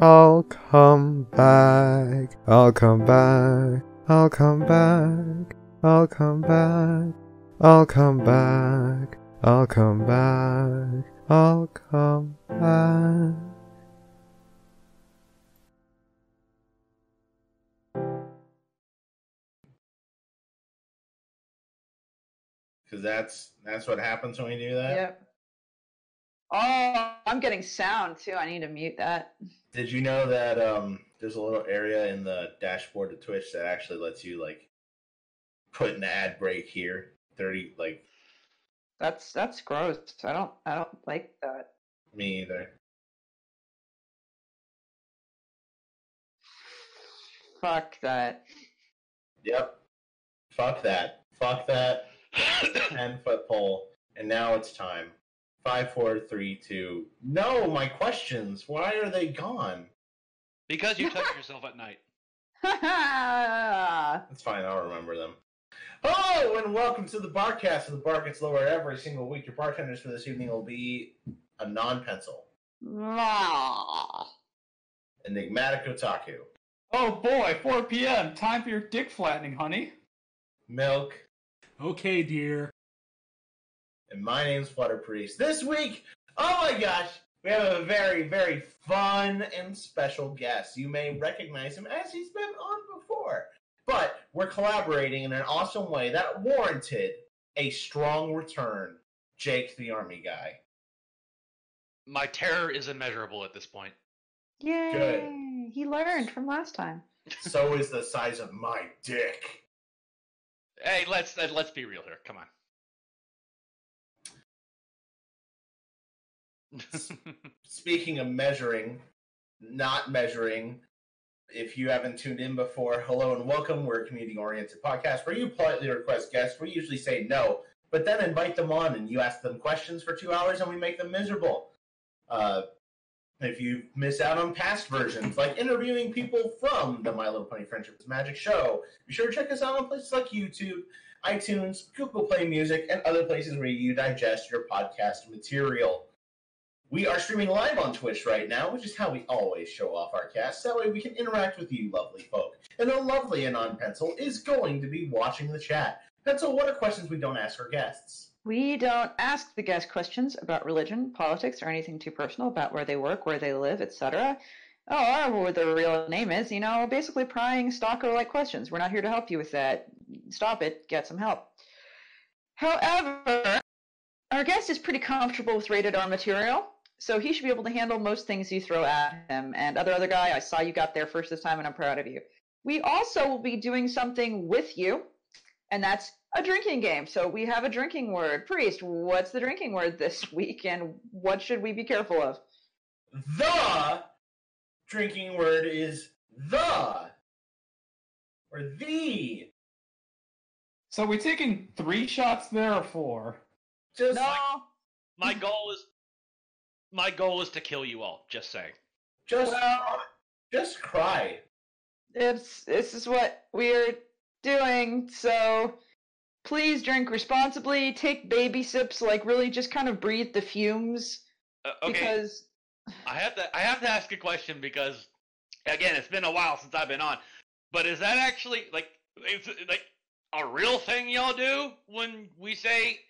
I'll come back. I'll come back. I'll come back. I'll come back. I'll come back. I'll come back. I'll come back. Because that's that's what happens when we do that. Yep. Oh, I'm getting sound too. I need to mute that. Did you know that um, there's a little area in the dashboard of Twitch that actually lets you like put an ad break here? Thirty like That's that's gross. I don't I don't like that. me either. Fuck that. Yep. Fuck that. Fuck that. Ten foot pole. And now it's time. Five, four, three, two. No, my questions. Why are they gone? Because you touch yourself at night. That's fine. I'll remember them. Hello and welcome to the Barcast. The bar gets lower every single week. Your bartenders for this evening will be Anon Pencil, enigmatic otaku, Oh boy, 4 p.m. Time for your dick flattening, honey. milk, Okay, dear. And my name's Flutter Priest. This week, oh my gosh, we have a very, very fun and special guest. You may recognize him as he's been on before, but we're collaborating in an awesome way that warranted a strong return. Jake, the Army guy. My terror is immeasurable at this point. Yay! He learned from last time. So is the size of my dick. Hey, let's uh, let's be real here. Come on. Speaking of measuring, not measuring, if you haven't tuned in before, hello and welcome. We're a community oriented podcast where you politely request guests. We usually say no, but then invite them on and you ask them questions for two hours and we make them miserable. Uh, if you miss out on past versions, like interviewing people from the My Little Pony Friendship is Magic show, be sure to check us out on places like YouTube, iTunes, Google Play Music, and other places where you digest your podcast material. We are streaming live on Twitch right now, which is how we always show off our casts. That way we can interact with you, lovely folk. And the lovely Anon Pencil is going to be watching the chat. Pencil, what are questions we don't ask our guests? We don't ask the guest questions about religion, politics, or anything too personal about where they work, where they live, etc. Or what their real name is, you know, basically prying stalker like questions. We're not here to help you with that. Stop it, get some help. However, our guest is pretty comfortable with rated R material, so he should be able to handle most things you throw at him. And other other guy, I saw you got there first this time, and I'm proud of you. We also will be doing something with you, and that's a drinking game. So we have a drinking word. Priest, what's the drinking word this week, and what should we be careful of? The drinking word is the or the. So we taking three shots there or four? Just No, my goal is my goal is to kill you all. Just saying. just Well- just cry. it's this is what we're doing. So please drink responsibly. Take baby sips, like really just kind of breathe the fumes Uh, okay. because I have to I have to ask a question because again, it's been a while since I've been on. But is that actually like is like a real thing y'all do when we say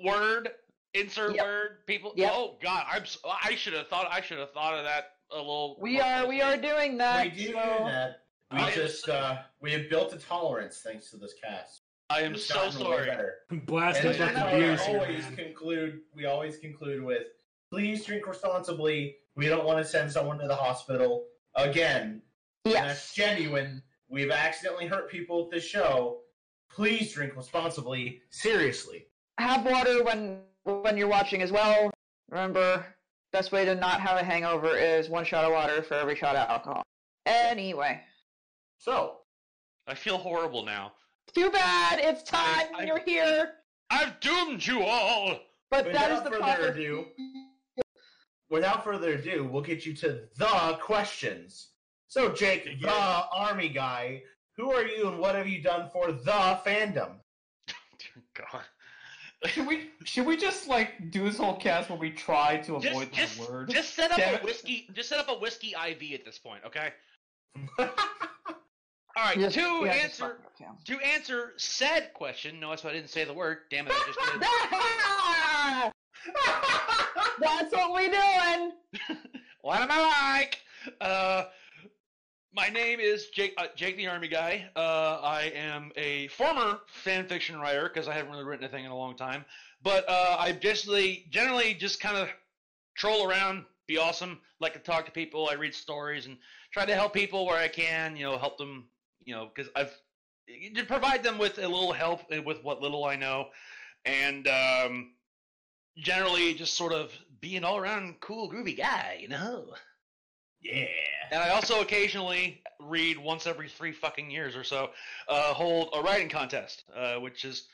word insert Yep. word people? Yep. Oh God, I'm s- I should have thought I should have thought of that a little. we are we are doing that. we do do so- that. We I- just uh, we have built a tolerance thanks to this cast. I am It's so sorry. better. Blast And us that's the why we always man. conclude. We always conclude with, "Please drink responsibly. We don't want to send someone to the hospital again. And that's Yes. genuine. We've accidentally hurt people at this show. Please drink responsibly. Seriously. Have water when when you're watching as well. Remember, best way to not have a hangover is one shot of water for every shot of alcohol. Anyway, So, I feel horrible now. too bad. It's time. I- You're here. I've doomed you all. But that is without the further proper. ado, without further ado, we'll get you to the questions. So, Jake, the army guy, who are you and what have you done for the fandom? Dear God. Should we should we just like do this whole cast where we try to Just, avoid just, the word? just set up Damn a it. whiskey. Just set up a whiskey IV at this point, okay? All right. Just- to yeah, just answer fuck to answer said question. No, I said I didn't say the word. Damn it! I just did. That's what we doing. What am I like? Uh, my name is Jake, uh, Jake the Army Guy. Uh, I am a former fan fiction writer because I haven't really written anything in a long time. But uh, I generally, generally just kind of troll around, be awesome, like to talk to people. I read stories and try to help people where I can. You know, help them. You know, because I've to provide them with a little help with what little I know, and um, generally just sort of be an all around cool, groovy guy. You know. Yeah. And I also occasionally read once every three fucking years or so, uh, hold a writing contest, uh, which is,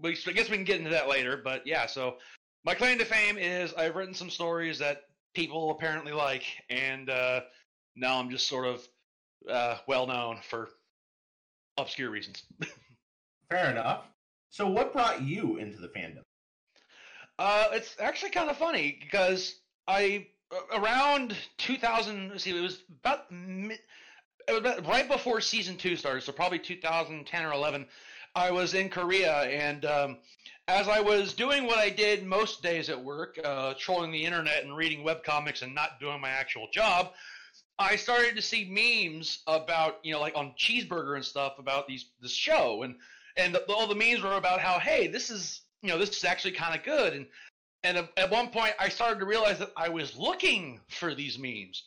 we, I guess we can get into that later, but yeah, so my claim to fame is I've written some stories that people apparently like, and uh, now I'm just sort of uh, well known for obscure reasons. Fair enough. So, what brought you into the fandom? Uh, it's actually kind of funny because I around 2000. let's See, it was about mid, it was about right before season two started, so probably 2010 or 11. I was in Korea, and um, as I was doing what I did most days at work, uh, trolling the internet and reading webcomics and not doing my actual job, I started to see memes about you know like on Cheezburger and stuff about these this show and and the, all the memes were about how hey this is you know this is actually kind of good and and at- one point I started to realize that I was looking for these memes.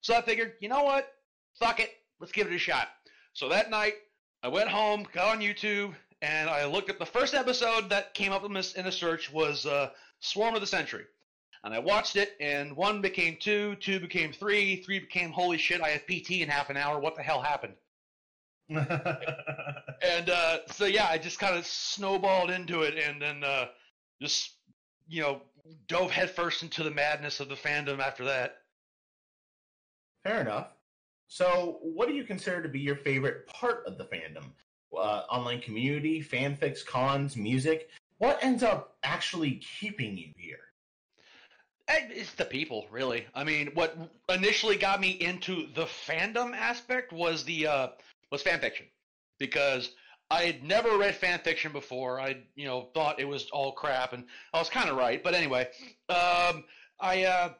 So I figured you know what? Fuck it. Let's give it a shot. So that night I went home got on YouTube and I looked at the first episode that came up in this in a search was uh, Swarm of the Century. And I watched it, and one became two, two became three, three became holy shit, I have PT in half an hour. What the hell happened? And uh, so yeah, I just kind of snowballed into it, and then uh, just you know dove headfirst into the madness of the fandom after that. Fair enough. So, what do you consider to be your favorite part of the fandom? Uh, online community, fanfics, cons, music. What ends up actually keeping you here? Eh, It's the people, really. I mean, what initially got me into the fandom aspect was the uh, was fan fiction, because I had never read fan fiction before. I, you know, thought it was all crap, and I was kind of right. But anyway, um, I uh,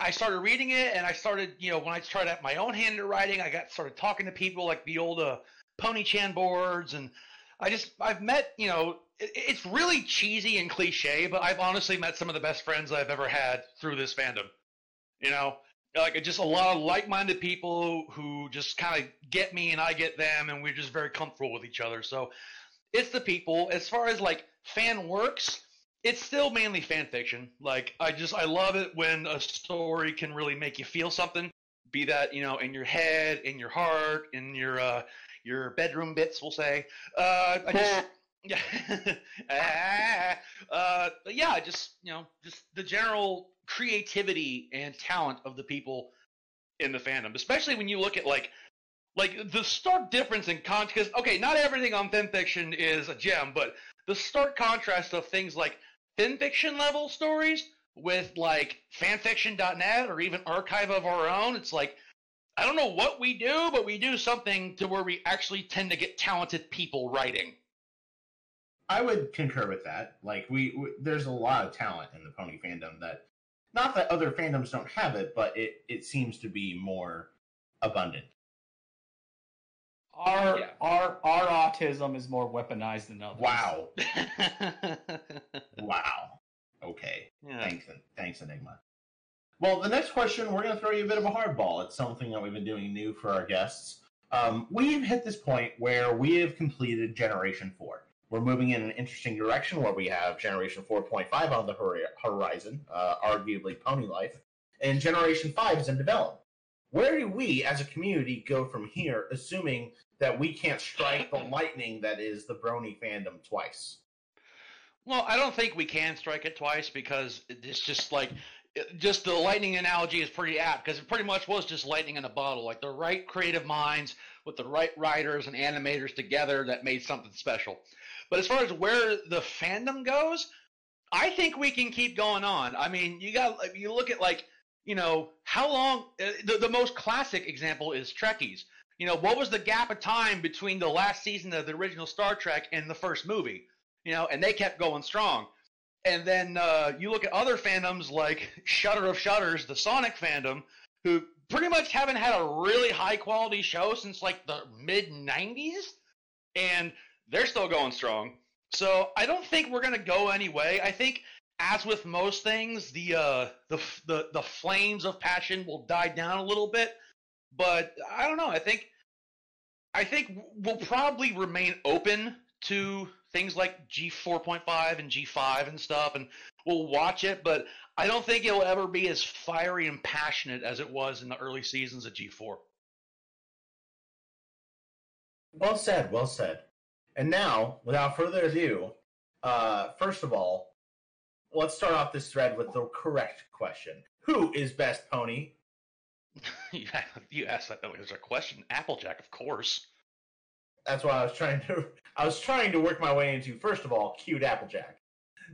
I started reading it, and I started, you know, when I started at my own handed writing, I got started talking to people like the old uh, Pony Chan boards, and I just I've met, you know, it, it's really cheesy and cliche, but I've honestly met some of the best friends I've ever had through this fandom. You know, like just a lot of like-minded people who just kind of get me and I get them, and we're just very comfortable with each other. So it's the people. As far as like fan works, it's still mainly fan fiction. Like I just I love it when a story can really make you feel something. Be that you know in your head, in your heart, in your uh, your bedroom bits, we'll say. Uh, I just yeah, Ah, uh, but yeah, just you know, just the general creativity and talent of the people in the fandom, especially when you look at like like the stark difference in con because okay, not everything on fanfiction is a gem, but the stark contrast of things like fanfiction level stories with like fanfiction.net or even archive of our own, it's like I don't know what we do, but we do something to where we actually tend to get talented people writing. I would concur with that. Like, we, we there's a lot of talent in the pony fandom that, not that other fandoms don't have it, but it it seems to be more abundant. Our Yeah. our our autism is more weaponized than others. Wow, wow. Okay, thanks, thanks, Enigma. Well, the next question, we're going to throw you a bit of a hardball. It's something that we've been doing new for our guests. Um, we've hit this point where we have completed Generation 4. We're moving in an interesting direction where we have Generation 4.5 on the horizon, uh, arguably Pony Life, and Generation 5 is in development. Where do we, as a community, go from here, assuming that we can't strike the lightning that is the Brony fandom twice? Well, I don't think we can strike it twice because it's just like just the lightning analogy is pretty apt because it pretty much was just lightning in a bottle. Like the right creative minds with the right writers and animators together that made something special. But as far as where the fandom goes, I think we can keep going on. I mean, you got you look at like you know how long uh, the the most classic example is Trekkies. You know what was the gap of time between the last season of the original Star Trek and the first movie? You know, and they kept going strong. And then uh, you look at other fandoms like Shutter of Shutters, the Sonic fandom, who pretty much haven't had a really high quality show since like the mid 90s, and they're still going strong. So I don't think we're gonna go anyway. I think, as with most things, the uh, the the the flames of passion will die down a little bit. But I don't know. I think I think we'll probably remain open to things like G4.5 and G5 and stuff, and we'll watch it. But I don't think it'll ever be as fiery and passionate as it was in the early seasons of G4. Well said, well said. And now, without further ado, uh, first of all, let's start off this thread with the correct question. Who is best pony? you you asked that as a question. Applejack, of course. That's what I was trying to I was trying to work my way into. First of all, cute Applejack.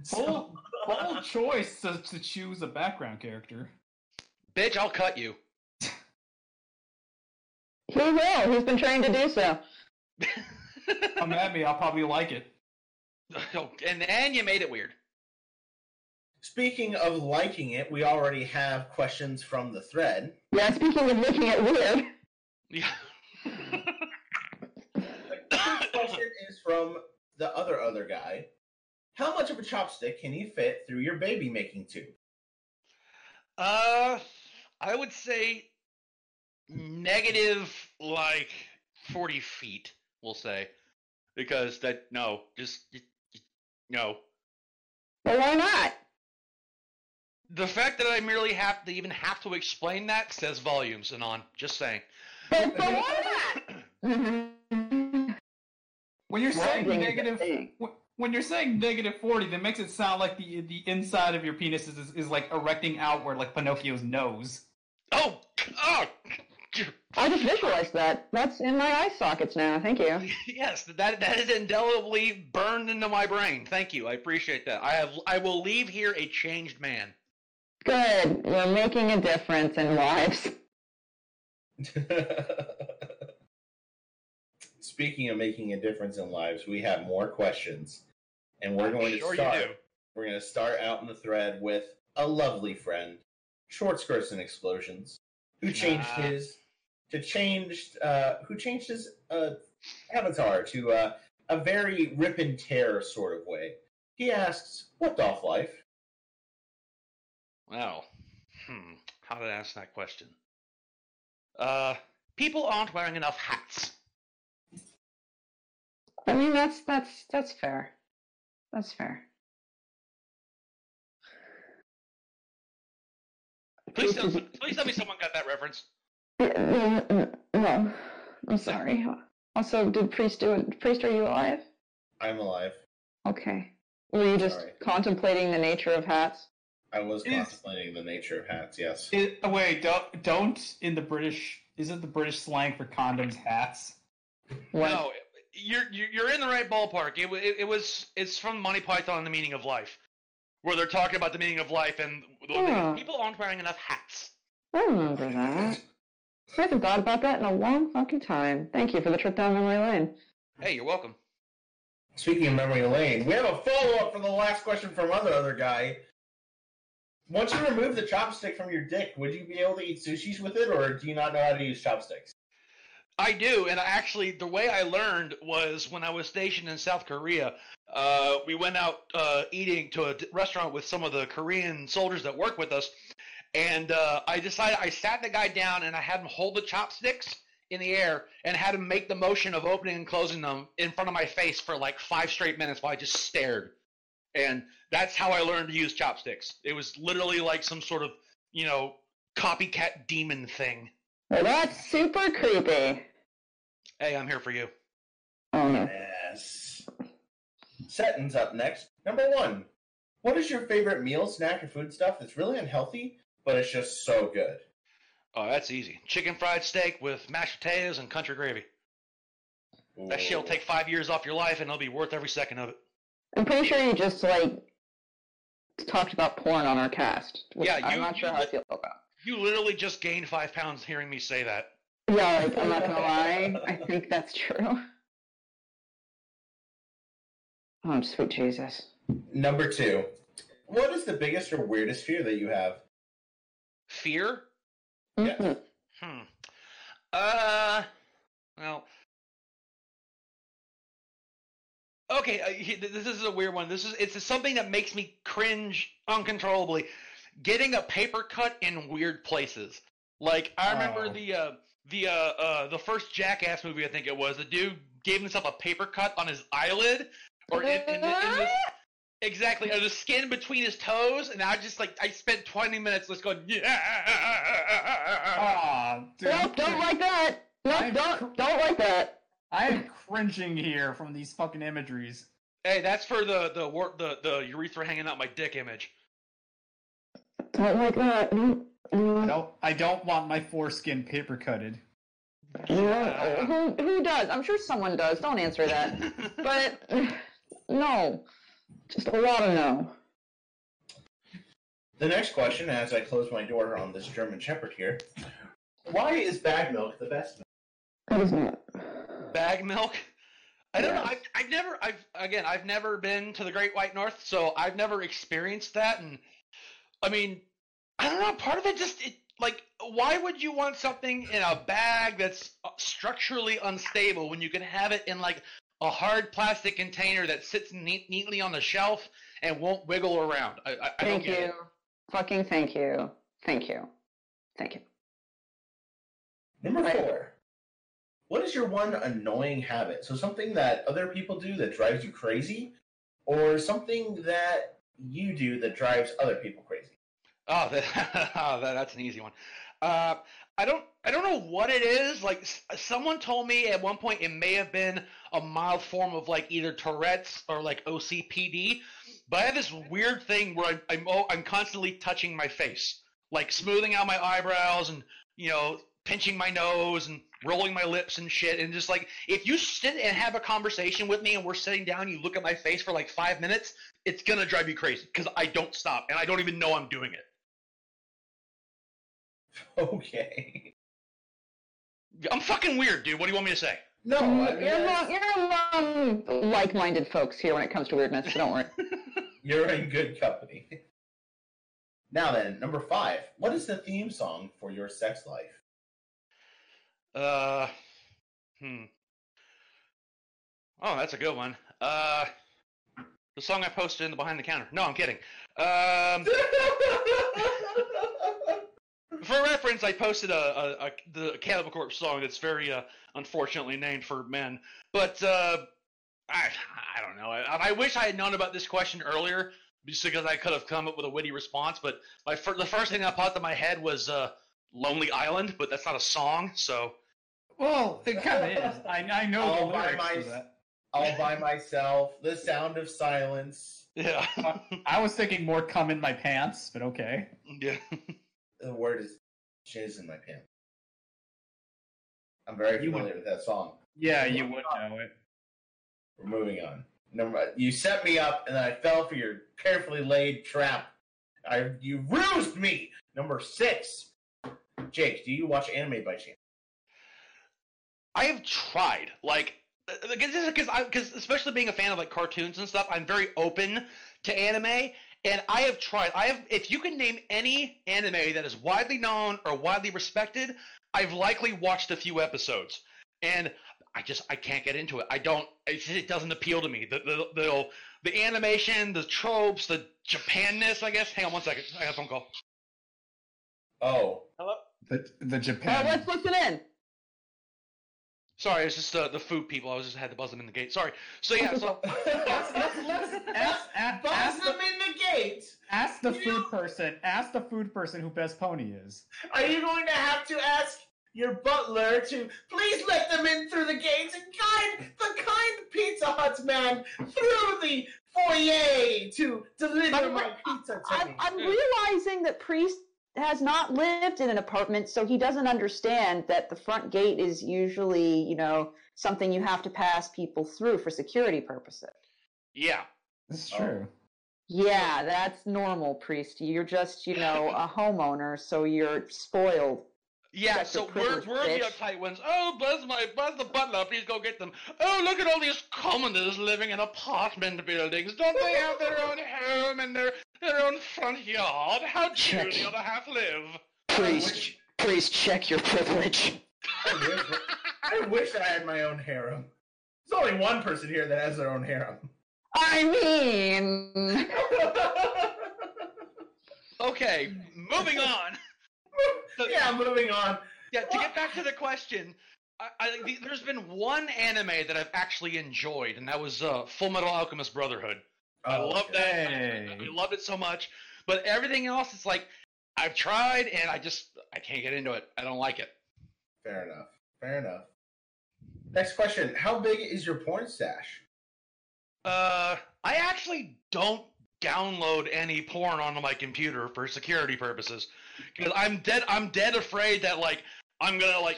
So, Bold, bold choice to, to choose a background character. Bitch, I'll cut you. He will. He's been trained to do so. Come at me, I'll probably like it. Oh, and and you made it weird. speaking of liking it, we already have questions from the thread. Yeah, speaking of looking it weird. Yeah. The first question is from the other other guy. How much of a chopstick can you fit through your baby making tube? Uh, I would say negative like forty feet. We'll say because that no, just y- y- no. Well, why not? The fact that I merely have to even have to explain that says volumes. And on, just saying. But, but why not? When you're saying Wondering negative, when- when you're saying negative forty, that makes it sound like the the inside of your penis is, is, is like erecting outward, like Pinocchio's nose. Oh, oh, I just visualized that. That's in my eye sockets now. Thank you. yes, that that is indelibly burned into my brain. Thank you, I appreciate that. I have I will leave here a changed man. Good. You're making a difference in lives. Speaking of making a difference in lives, we have more questions, and we're I'm going sure to you start. do. We're going to start out in the thread with a lovely friend, short skirts and explosions, who changed Ah. his to change uh, who changed his uh, avatar to uh, a very rip and tear sort of way. He asks, "What doth life?" Well, hmm, how did I ask that question? Uh, people aren't wearing enough hats. I mean, that's that's that's fair. That's fair. Please, tell, please tell me someone got that reference. No, no, no. I'm sorry. Also, did Priest do it? Priest, are you alive? I'm alive. Okay. Were you just Sorry. contemplating the nature of hats? I was Is- contemplating the nature of hats. Yes. It, oh, wait, don't don't in the British isn't the British slang for condoms hats? What? No, you're you're you're in the right ballpark. It, wa- it it was it's from Monty Python and the Meaning of Life, where they're talking about the meaning of life and the- Yeah. people aren't wearing enough hats. I remember that. I haven't thought about that in a long fucking time. Thank you for the trip down memory lane. Hey, you're welcome. Speaking of memory lane, we have a follow up for the last question from other other guy. Once you remove the chopstick from your dick, would you be able to eat sushis with it, or do you not know how to use chopsticks? I do, and I actually, the way I learned was when I was stationed in South Korea. Uh, we went out uh, eating to a restaurant with some of the Korean soldiers that work with us, and uh, I decided I sat the guy down and I had him hold the chopsticks in the air and had him make the motion of opening and closing them in front of my face for like five straight minutes while I just stared, and that's how I learned to use chopsticks. It was literally like some sort of you know copycat demon thing. Well, that's super creepy. Hey, I'm here for you. Oh no. Yes. Setton's up next. Number one. What is your favorite meal, snack, or food stuff that's really unhealthy, but it's just so good? Oh, that's easy. Chicken fried steak with mashed potatoes and country gravy. That shit'll take five years off your life, and it'll be worth every second of it. I'm pretty sure you just like talked about porn on our cast. Which Yeah, I'm not sure how I feel about. You literally just gained five pounds hearing me say that. Yeah, like I'm not gonna lie. I think that's true. Oh, sweet Jesus. Number two. What is the biggest or weirdest fear that you have? Fear? Yes. Mhm. Hmm. Uh, well. Okay, uh, this is a weird one. This is it's something that makes me cringe uncontrollably. Getting a paper cut in weird places. Like I remember Oh. the uh the uh, uh the first Jackass movie I think it was. The dude gave himself a paper cut on his eyelid or in, in, in this Exactly, or the skin between his toes, and I just like I spent twenty minutes just going yeah. Aw, dude. Nope, don't like that. Nope, I'm don't don't like that. I am cringing here from these fucking imageries. Hey, that's for the the wor- the the urethra hanging out my dick image. Don't like that. I don't. I don't want my foreskin paper cutted. mm. Who who does? I'm sure someone does. Don't answer that. But no, just a lot of no. The next question, as I close my door on this German Shepherd here, why is bag milk the best milk? That is not. Bag milk. I don't know. I've, I've never. I've again. I've never been to the Great White North, so I've never experienced that. And I mean, I don't know. Part of it just it, like, why would you want something in a bag that's uh, structurally unstable when you can have it in like a hard plastic container that sits neat, neatly on the shelf and won't wiggle around? I, I, I don't Thank get you. it. Fucking thank you. Thank you. Thank you. Number Right. four. What is your one annoying habit? So something that other people do that drives you crazy, or something that you do that drives other people crazy? Oh, that, oh, that that's an easy one. Uh, I don't I don't know what it is. Like someone told me at one point it may have been a mild form of like either Tourette's or like OCPD. But I have this weird thing where I'm I'm, oh, I'm constantly touching my face, like smoothing out my eyebrows and you know pinching my nose and rolling my lips and shit. And just like if you sit and have a conversation with me and we're sitting down, you look at my face for like five minutes, it's gonna drive you crazy because I don't stop and I don't even know I'm doing it. Okay. I'm fucking weird, dude. What do you want me to say? No, I mean, Mm, you're, that's- among, you're among like-minded folks here when it comes to weirdness, so don't worry. you're in good company. Now then, number five. What is the theme song for your sex life? Uh, hmm. Oh, that's a good one. Uh, the song I posted in the behind the counter. No, I'm kidding. Um, for reference, I posted a, a, a the Cannibal Corpse song that's very uh, unfortunately named for men. But uh, I I don't know. I, I wish I had known about this question earlier, just because I could have come up with a witty response. But my fir- the first thing that popped in my head was uh, "Lonely Island," but that's not a song, so. Well, it kind of is. I, I know All the by lyrics my- to that. All by myself. The sound of silence. Yeah. I was thinking more "Come in My Pants," but okay. yeah. The word is jizz in my pants. I'm very You would- familiar with that song. Yeah, you would know it. We're moving on. Number, you set me up, and then I fell for your carefully laid trap. I, you rused me. Number six. Jake, do you watch anime by chance? I have tried. Like, uh, because I because especially being a fan of like cartoons and stuff, I'm very open to anime, and I have tried. I have. If you can name any anime that is widely known or widely respected, I've likely watched a few episodes, and I just I can't get into it. I don't. It, just- it doesn't appeal to me. The the the, the animation, the tropes, the Japanness. I guess. Hang on one second. I got a phone call. Oh, Hello. The the Well, Japan. let's listen in. Sorry, it's just uh, the food people. I was just had to buzz them in the gate. Sorry. So yeah. So ask, ask, ask, Buzz ask, them the, in the gate. ask the You- food person. Ask the food person who Best Pony is. Are you going to have to ask your butler to please let them in through the gates and guide the kind Pizza Hut man through the foyer to deliver I'm- my pizza to I'm, me. I'm realizing that Priest has not lived in an apartment, so he doesn't understand that the front gate is usually, you know, something you have to pass people through for security purposes. Yeah. It's Oh. true. Yeah, that's normal, Priest. You're just, you know, a homeowner, so you're spoiled. Yeah, so your we're, we're the uptight ones. Oh, bless my, bless the butler, please go get them. Oh, look at all these commoners living in apartment buildings. Don't they have their own home and their, their own front yard? How do Check. the other half live? Priest, priest, check your privilege. I wish, I wish I had my own harem. There's only one person here that has their own harem. I mean, Okay, moving on. So- yeah, moving on. Yeah, to get back to the question, I, I, the- there's been one anime that I've actually enjoyed, and that was uh, Full Metal Alchemist Brotherhood. I Oh, love okay. that. Hey. I loved it so much. But everything else, it's like I've tried, and I just I can't get into it. I don't like it. Fair enough. Fair enough. Next question: How big is your porn stash? Uh, I actually don't download any porn onto my computer for security purposes because I'm dead. I'm dead afraid that like I'm gonna like.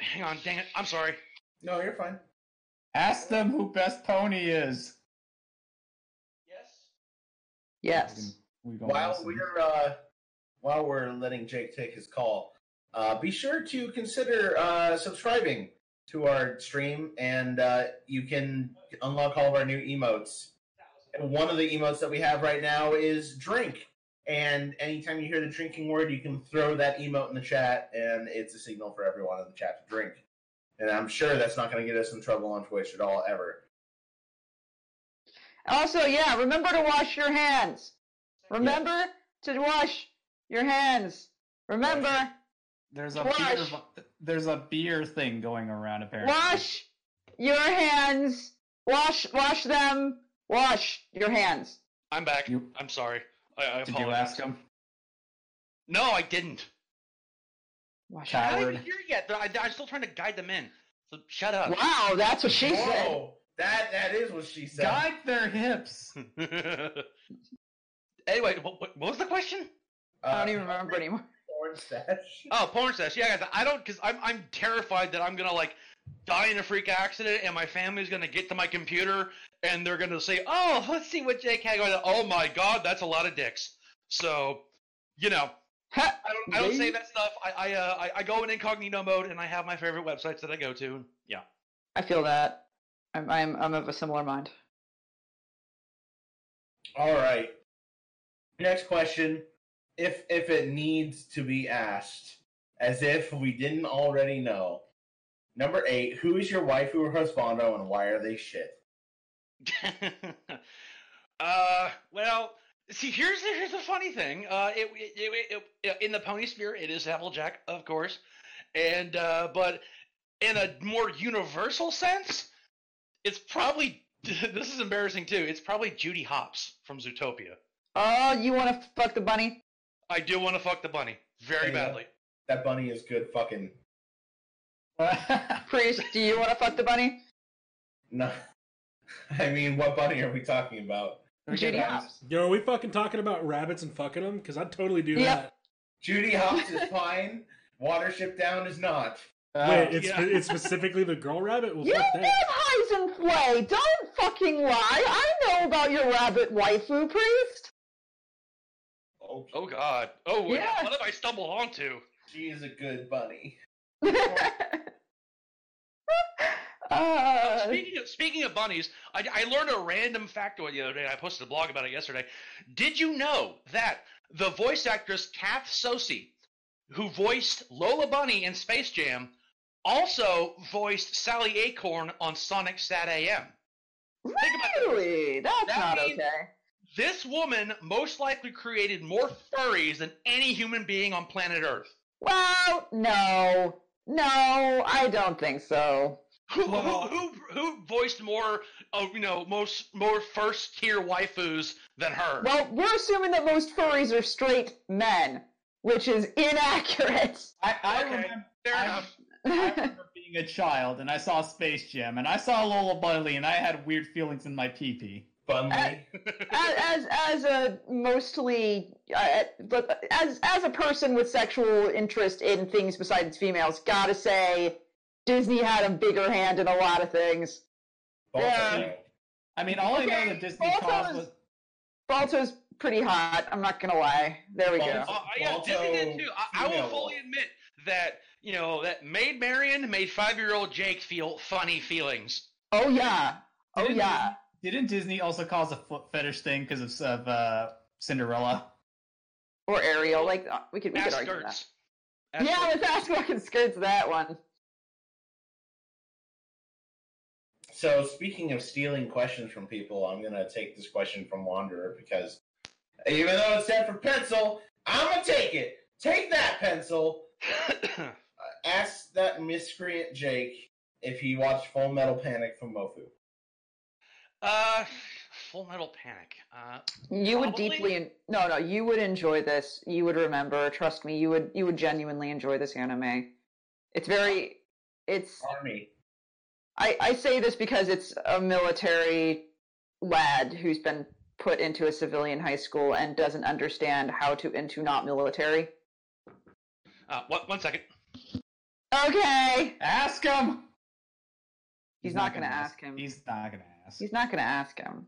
Hang on, dang it! I'm sorry. No, you're fine. Ask them who best pony is. Yes. yes. We go While listen. we're uh, while we're letting Jake take his call, uh, be sure to consider uh, subscribing to our stream, and uh, you can unlock all of our new emotes. And one of the emotes that we have right now is drink. And anytime you hear the drinking word, you can throw that emote in the chat, and it's a signal for everyone in the chat to drink. And I'm sure that's not going to get us in trouble on Twitch at all, ever. Also, yeah, remember to wash your hands. Remember to wash your hands. Remember, there's a Wash. beer, there's a beer thing going around apparently. wash your hands. Wash, wash them. Wash your hands. I'm back. You- I'm sorry. I, I Did you ask him? No, I didn't. Wash. Cat- I Coward. haven't here yet. They're- I, I'm still trying to guide them in. So shut up. Wow, that's what she said. Whoa, that that is what she said. Guide their hips. anyway, what, what what was the question? I don't Uh, even remember anymore. Porn stash. Oh, porn stash. Yeah, guys, I don't because I'm I'm terrified that I'm gonna like die in a freak accident and my family's gonna get to my computer and they're gonna say, "Oh, let's see what Jake had going." on." Oh my God, that's a lot of dicks. So, you know, I don't I don't say that stuff. I I, uh, I I go in incognito mode and I have my favorite websites that I go to. Yeah. I feel that. I'm, I'm, I'm of a similar mind. All right. Next question, if if it needs to be asked, as if we didn't already know. Number eight, who is your waifu or husbando and why are they shit? uh, well, see, here's here's the funny thing. Uh, it, it, it, it- in the pony sphere, it is Applejack, of course, and uh, but in a more universal sense, it's probably this is embarrassing too. It's probably Judy Hopps from Zootopia. Oh, you want to fuck the bunny? I do want to fuck the bunny very There badly. That bunny is good fucking Priest, do you want to fuck the bunny? no. I mean, what bunny are we talking about? Judy Hopps. Yo, are we fucking talking about rabbits and fucking them? Because I'd totally do Yeah. that. Judy Hopps is fine. Watership Down is not. Wait, uh, it's Yeah. it's specifically the girl rabbit? Well, You fuck live that. Heisen play. Don't fucking lie. I know about your rabbit waifu, Priest. Oh, Oh God. Oh, Yeah. what have I stumbled onto? she is a good bunny. Uh, Speaking of speaking of bunnies, I, I learned a random factoid the other day. I posted a blog about it yesterday. Did you know that the voice actress Kath Soucie, who voiced Lola Bunny in Space Jam, also voiced Sally Acorn on Sonic SatAM? Really? That's That not okay. This woman most likely created more furries than any human being on planet Earth. Well, no. No, I don't think so. Who, Well- who, who, who voiced more, of you know, most more first tier waifus than her? Well, we're assuming that most furries are straight men, which is inaccurate. I, I Okay. remember, Fair I, enough. I remember being a child and I saw Space Jam and I saw Lola Bunny and I had weird feelings in my pee pee. Bunley. as, as as a mostly uh, but as as a person with sexual interest in things besides females, gotta say Disney had a bigger hand in a lot of things. Balto. yeah. I mean, all I know that Disney Balto's- caused was Balto's pretty hot. I'm not gonna lie. There we go. Uh, yeah, Disney did too. I, I will fully admit that you know that Maid Marian made five-year-old Jake feel funny feelings. Oh yeah. Oh Didn't yeah. Didn't Disney also cause a foot fetish thing because of, of uh, Cinderella? Or Ariel. Like uh, we could we could Ass argue that. skirts. Ass Yeah, skirts. with ass fucking skirts. That one. So speaking of stealing questions from people, I'm gonna take this question from Wanderer because even though it said for pencil, I'm gonna take it. Take that pencil. Uh, ask that miscreant Jake if he watched Full Metal Panic from Mofu. uh, Full Metal Panic. Uh, You would Probably. deeply en- no no you would enjoy this. You would remember. Trust me. You would you would genuinely enjoy this anime. It's very. It's Army. I, I say this because it's a military lad who's been put into a civilian high school and doesn't understand how to into not military. uh, one, one second. Okay. Ask him. He's not gonna ask him. He's not gonna ask. He's not gonna ask him.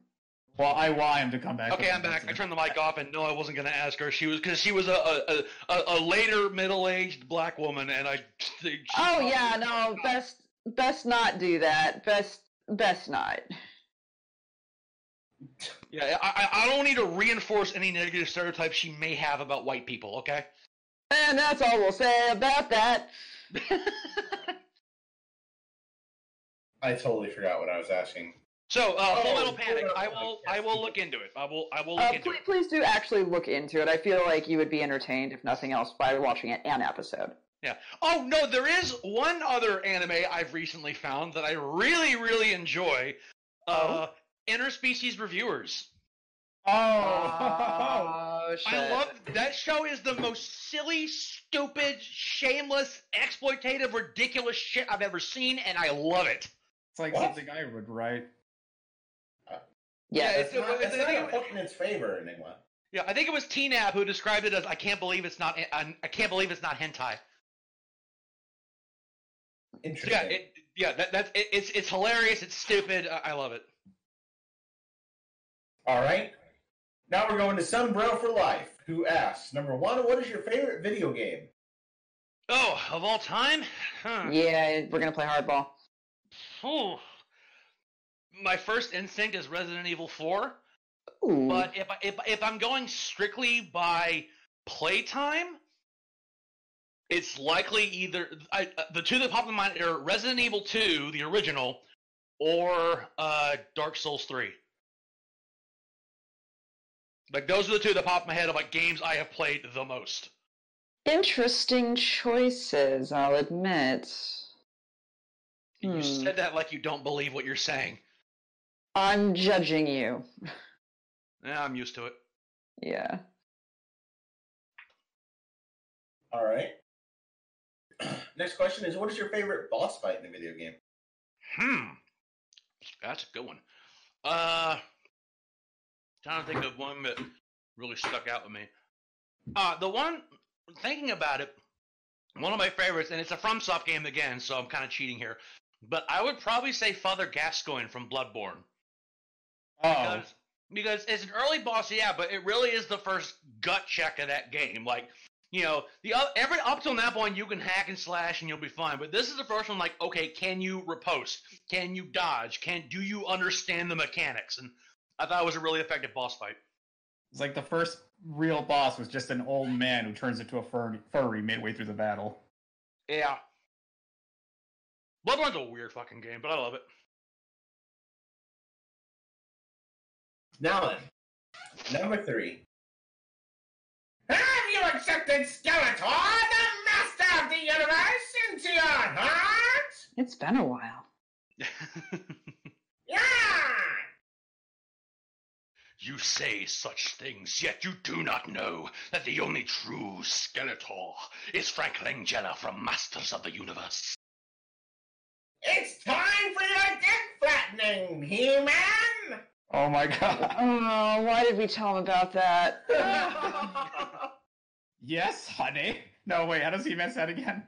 Well, I want him to come back. Okay, I'm an back. I turned the mic off, and no, I wasn't going to ask her. She was because she was a a, a, a later middle-aged black woman, and I. She Oh yeah, no, best best not do that. Best best not. Yeah, I, I I don't need to reinforce any negative stereotypes she may have about white people. Okay. And that's all we'll say about that. I totally forgot what I was asking. so, uh, Full Oh, Metal Panic. I will I will look into it. I will I will look Uh, into please, it. please do actually look into it. I feel like you would be entertained, if nothing else, by watching it an episode. Yeah. Oh no, there is one other anime I've recently found that I really really enjoy. Uh, Interspecies Reviewers. Oh. Oh, shit. I love that show. Is the most silly, stupid, shameless, exploitative, ridiculous shit I've ever seen, and I love it. it's like What? something I would write. Yeah, Yeah, It's it's- not, it's it's- not I a think- in its favor, Enigma. Yeah, I think it was TNAB who described it as "I can't believe it's not I, I can't believe it's not hentai." Interesting. Yeah, it, yeah, that, that's it, it's it's hilarious. It's stupid. I, I love it. All right. Now we're going to Sunbro for Life, who asks number one, what is your favorite video game? Oh, of all time, huh. yeah, we're gonna play hardball. Ooh. My first instinct is Resident Evil 4, Ooh. but if I, if if I'm going strictly by playtime, it's likely either I, uh, the two that pop in mind are Resident Evil 2, the original, or uh, Dark Souls 3. Like those are the two that pop in my head of like games I have played the most. Interesting choices, I'll admit. You Hmm. said that like you don't believe what you're saying. I'm judging you. Yeah, I'm used to it. Yeah. All right. Next question is, what is your favorite boss fight in a video game? Hmm. That's a good one. Uh, trying to think of one that really stuck out with me. Uh, the one thinking about it, one of my favorites, and it's a FromSoft game again, so I'm kind of cheating here. But I would probably say Father Gascoigne from Bloodborne Oh. because because it's an early boss, yeah, but it really is the first gut check of that game. Like, you know, the every up till that point you can hack and slash and you'll be fine. But this is the first one. Like, okay, can you riposte? Can you dodge? Can do you understand the mechanics? And I thought it was a really effective boss fight. It's like the first real boss was just an old man who turns into a furry, furry midway through the battle. Yeah. Bloodborne's a weird fucking game, but I love it. Now then, number three. Have you accepted Skeletor, the master of the universe, into your heart? It's been a while. Yeah! You say such things, yet you do not know that the only true Skeletor is Frank Langella from Masters of the Universe. It's time for your dick flattening, He-Man! Oh my god. Oh, why did we tell him about that? yes, honey. No, wait, how does he mess that again?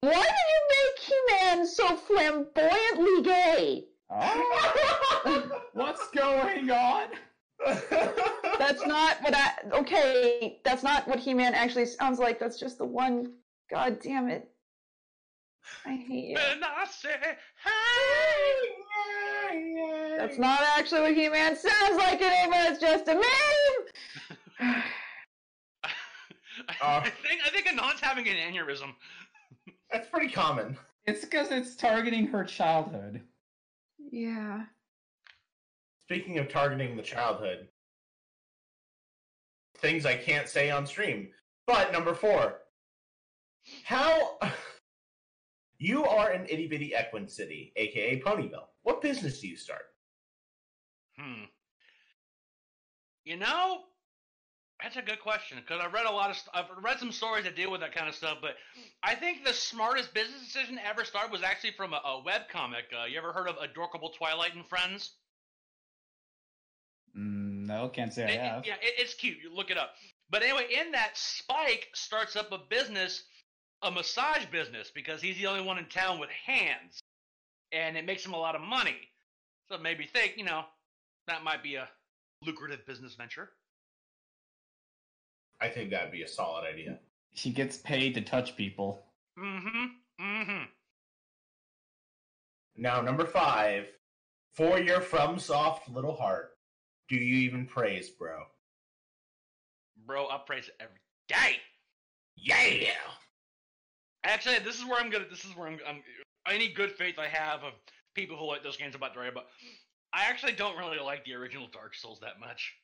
Why did you make He-Man so flamboyantly gay? Oh, what's going on? That's not what I. Okay, that's not what He-Man actually sounds like. That's just the one. God damn it! I hate you. When I say hey, That's not actually what He-Man sounds like anymore. It's just a meme. I think I think Anon's having an aneurysm. That's pretty common. It's because it's targeting her childhood. yeah. Speaking of targeting the childhood, things I can't say on stream. But number four, how you are in itty bitty Equin City, aka Ponyville. What business do you start? Hmm. You know, that's a good question because I've read a lot of. St- I've read some stories that deal with that kind of stuff, but I think the smartest business decision ever started was actually from a, a web comic. Uh, you ever heard of Adorkable Twilight and Friends? Mm, no, can't say I It- it- have. yeah, it, it's cute. You look it up. But anyway, in that, Spike starts up a business, a massage business, because he's the only one in town with hands, and it makes him a lot of money. So it made me think, you know, that might be a lucrative business venture. I think that'd be a solid idea. She gets paid to touch people. Mm-hmm. Mm-hmm. Now, number five, for your from soft little heart, do you even praise, bro? Bro, I praise it every day. Yeah. Actually, this is where I'm gonna. This is where I'm. I'm any good faith I have of people who like those games about Dre, but I actually don't really like the original Dark Souls that much.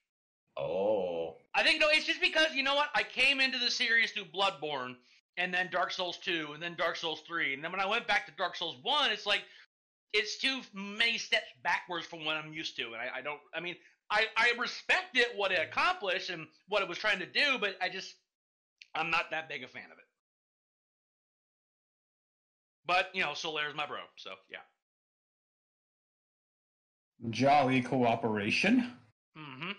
Oh, I think no, it's just because you know what? I came into the series through Bloodborne, and then Dark Souls two, and then Dark Souls three, and then when I went back to Dark Souls one, it's like it's too many steps backwards from what I'm used to, and I, I don't. I mean, I I respect it what it accomplished and what it was trying to do, but I just I'm not that big a fan of it. But you know, Solaire's my bro, so yeah. Jolly cooperation. Mm-hmm.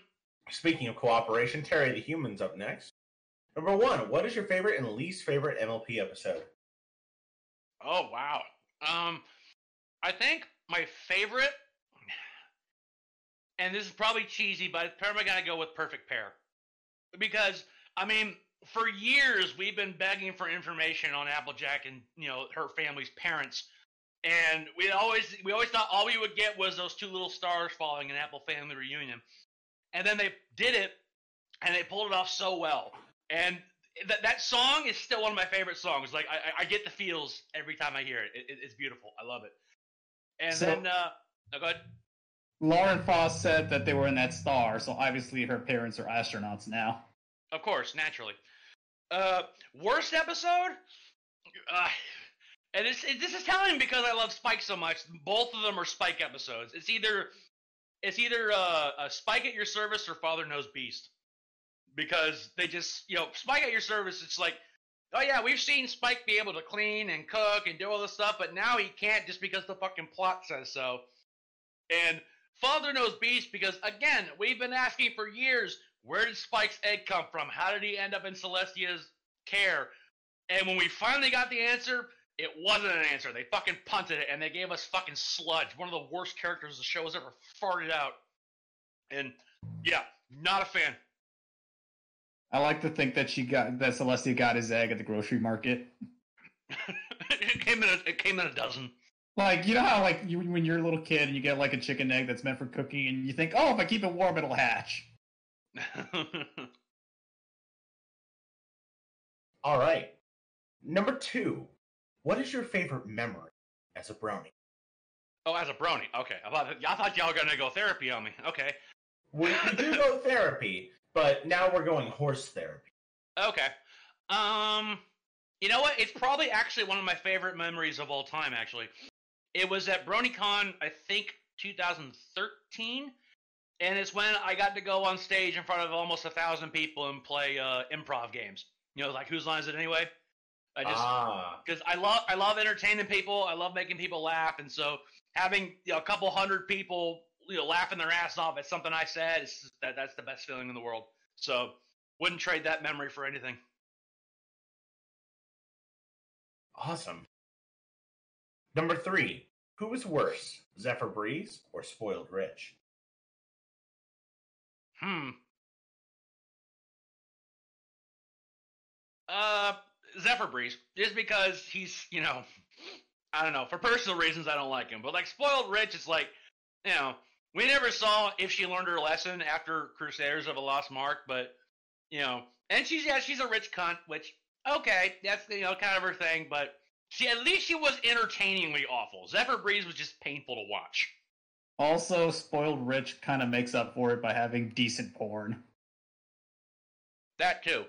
Speaking of cooperation, Terry the Human's up next. Number one, what is your favorite and least favorite MLP episode? Oh wow. Um, I think my favorite, and this is probably cheesy, but probably gotta go with Perfect Pear, because I mean, for years we've been begging for information on Applejack and you know her family's parents, and we always we always thought all we would get was those two little stars falling in Apple Family Reunion, and then they did it, and they pulled it off so well, and that that song is still one of my favorite songs. Like I, I- get the feels every time I hear it. it, it it's beautiful. I love it. And So- then uh, no, go ahead. Lauren Faust said that they were in that star, so obviously her parents are astronauts now. Of course, naturally. Uh, worst episode. Uh, and it, this is telling because I love Spike so much. Both of them are Spike episodes. It's either it's either uh, a Spike at your service or Father Knows Beast, because they just you know Spike at your service. It's like, oh yeah, we've seen Spike be able to clean and cook and do all this stuff, but now he can't just because the fucking plot says so. And Father Knows Beast because again, we've been asking for years, where did Spike's egg come from? How did he end up in Celestia's care? And when we finally got the answer, it wasn't an answer. They fucking punted it and they gave us fucking Sludge, one of the worst characters the show has ever farted out. And yeah, not a fan. I like to think that she got that Celestia got his egg at the grocery market. it came in a, it came in a dozen. Like you know how like you when you're a little kid and you get like a chicken egg that's meant for cooking and you think, oh, if I keep it warm, it'll hatch. All right. Number two, what is your favorite memory as a brownie? oh, as a brony. Okay, I thought I thought y'all were gonna go therapy on me. Okay, We, we do go therapy, but now we're going horse therapy. okay. Um, you know what? It's probably actually one of my favorite memories of all time. Actually, it was at BronyCon, I think 2013, and it's when I got to go on stage in front of almost a thousand people and play uh, improv games. You know, like whose line is it anyway? I just ah, because I love I love entertaining people. I love making people laugh, and so having you know, a couple hundred people you know laughing their ass off at something I said. Just that that's the best feeling in the world. So wouldn't trade that memory for anything. Awesome. Number three. Who was worse, Zephyr Breeze or Spoiled Rich? Hmm. Uh, Zephyr Breeze, just because he's, you know, I don't know, for personal reasons I don't like him. But like Spoiled Rich, it's like, you know, we never saw if she learned her lesson after Crusaders of a Lost Mark, but you know, and she's yeah, she's a rich cunt, which okay, that's you know kind of her thing, but she at least she was entertainingly awful. Zephyr Breeze was just painful to watch. Also, spoiled rich kind of makes up for it by having decent porn. That too.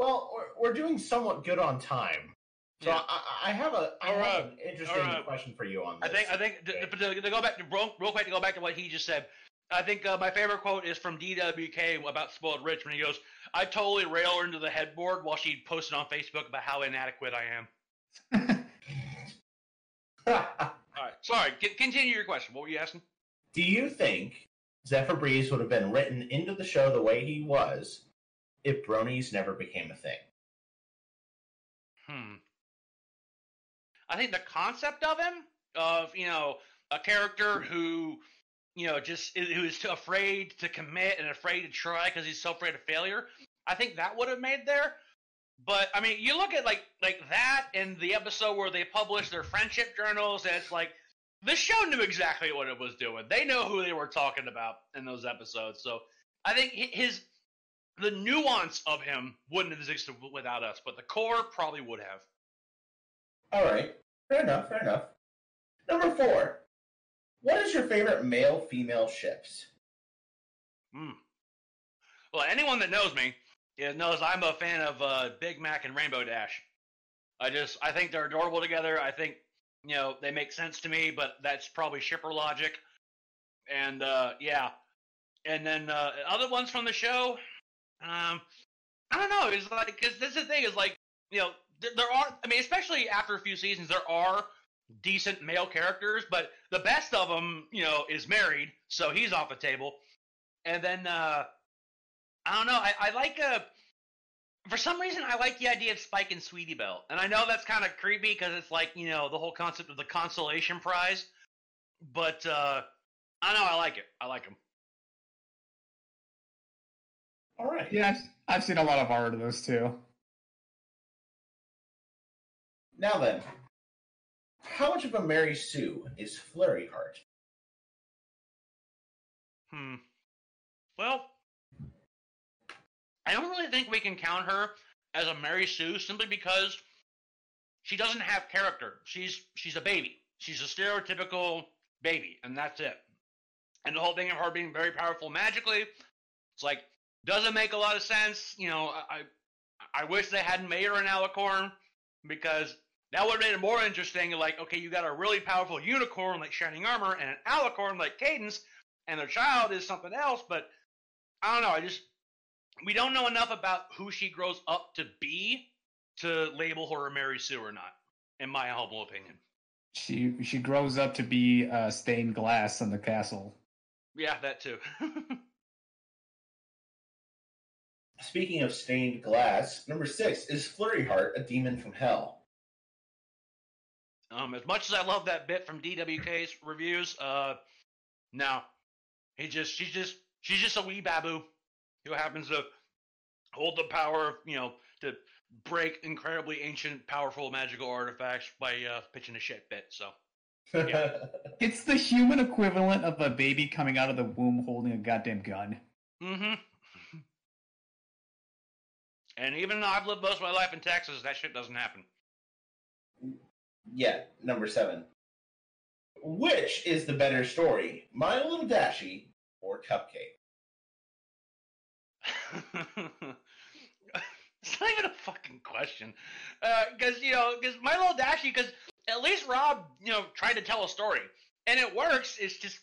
Well, we're, we're doing somewhat good on time. So Yeah. I, I have a I have right. an interesting right. question for you on this. I think I think to, to, to go back to real quick to go back to what he just said. I think uh, my favorite quote is from DWK about spoiled rich when he goes, "I totally rail her into the headboard while she posted on Facebook about how inadequate I am." All right, sorry. C- continue your question. What were you asking? Do you think Zephyr Breeze would have been written into the show the way he was if bronies never became a thing? Hmm. I think the concept of him, of you know, a character who, you know, just who is too afraid to commit and afraid to try because he's so afraid of failure. I think that would have made there. But I mean, you look at like like that and the episode where they published their friendship journals, and it's like the show knew exactly what it was doing. They know who they were talking about in those episodes. So I think his the nuance of him wouldn't have existed without us, but the core probably would have. All right, fair enough, fair enough. Number four. What is your favorite male female ships? Hmm. Well, anyone that knows me knows I'm a fan of uh, Big Mac and Rainbow Dash. I just I think they're adorable together. I think you know they make sense to me, but that's probably shipper logic. And uh, yeah, and then uh, other ones from the show. Um, I don't know. It's like because this is the thing is like you know th- there are. I mean, especially after a few seasons, there are decent male characters, but the best of them, you know, is married, so he's off the table. And then uh I don't know, I, I like a. for some reason I like the idea of Spike and Sweetie Belle. And I know that's kind of creepy because it's like, you know, the whole concept of the consolation prize. But uh I know, I like it. I like them. All right. Yeah, I've, I've seen a lot of art of those too. Now then, how much of a Mary Sue is Flurry Heart? Hmm. Well, I don't really think we can count her as a Mary Sue simply because she doesn't have character. She's she's a baby. She's a stereotypical baby, and that's it. And the whole thing of her being very powerful magically, it's like doesn't make a lot of sense. You know, I I wish they hadn't made her an alicorn because that would have made it more interesting. Like, okay, you got a really powerful unicorn like Shining Armor and an alicorn like Cadance, and their child is something else. But I don't know. I just we don't know enough about who she grows up to be to label her a Mary Sue or not. In my humble opinion. She she grows up to be uh, stained glass in the castle. Yeah, that too. Speaking of stained glass, number six is Flurry Heart a demon from hell? um, as much as I love that bit from DWK's reviews, uh, no, he just she's just she's just a wee babu who happens to hold the power, you know, to break incredibly ancient, powerful magical artifacts by uh, pitching a shit bit. So Yeah. It's the human equivalent of a baby coming out of the womb holding a goddamn gun. Mm-hmm. And even though I've lived most of my life in Texas, that shit doesn't happen. yeah, number seven. Which is the better story, My Little Dashie or Cupcake? it's not even a fucking question. Uh, because, you know, because my little Dashie, because at least Rob, you know, tried to tell a story. And it works. It's just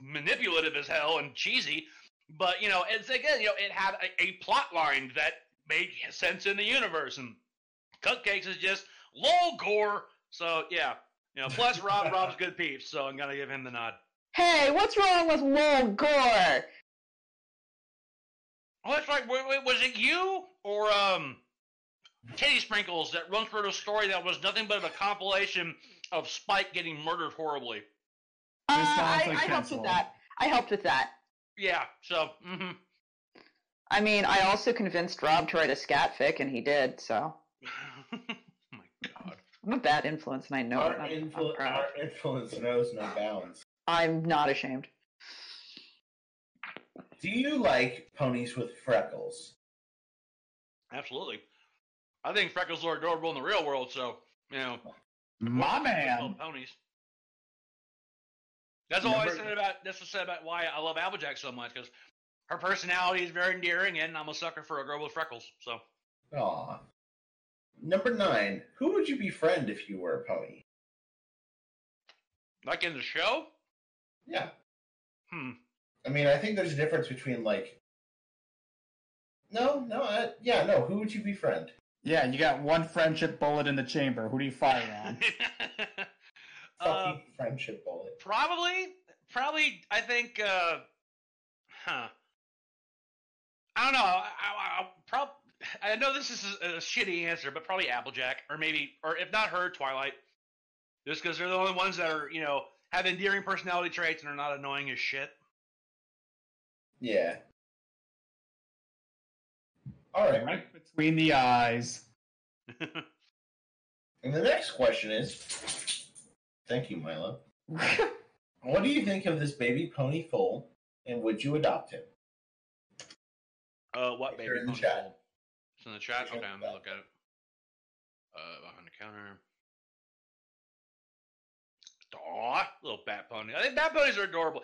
manipulative as hell and cheesy. But, you know, it's again, you know, it had a, a plot line that made sense in the universe. And Cupcakes is just lol gore. So, yeah. You know, plus Rob, Rob's good peeps. So I'm going to give him the nod. Hey, what's wrong with Lowell Gore? Oh, that's right. Wait, wait, was it you or um, Teddy Sprinkles that once wrote a story that was nothing but a compilation of Spike getting murdered horribly? Uh, I, like I helped with that. I helped with that. Yeah. So, hmm I mean, I also convinced Rob to write a scat fic, and he did. So oh my god. I'm a bad influence, and I know Our, it. I'm, I'm proud. our influence knows no bounds. I'm not ashamed. Do you like ponies with freckles? Absolutely. I think freckles are adorable in the real world. So, you know, My man. ponies. That's all I said about. That's what I said about why I love Applejack so much because her personality is very endearing, and I'm a sucker for a girl with freckles. So, Aw. Number nine. Who would you befriend if you were a pony? like in the show, Yeah. hmm. I mean, I think there's a difference between like. No, no, I, yeah, no. Who would you befriend? Yeah, you got one friendship bullet in the chamber. Who do you fire on? uh, Fucking friendship bullet. probably, probably. I think. uh Huh. I don't know. I, I, I, prob- I know this is a, a shitty answer, but probably Applejack, or maybe, or if not her, Twilight. Just because they're the only ones that are, you know, have endearing personality traits and are not annoying as shit. Yeah. All right. right between the eyes. And the next question is Thank you, Milo. What do you think of this baby pony foal, and would you adopt him? Uh, what If baby? you're in the chat. fold? It's in the chat. It's in Okay, I'm gonna look at it. Uh, behind the counter. Aw, little bat pony. I think bat ponies are adorable.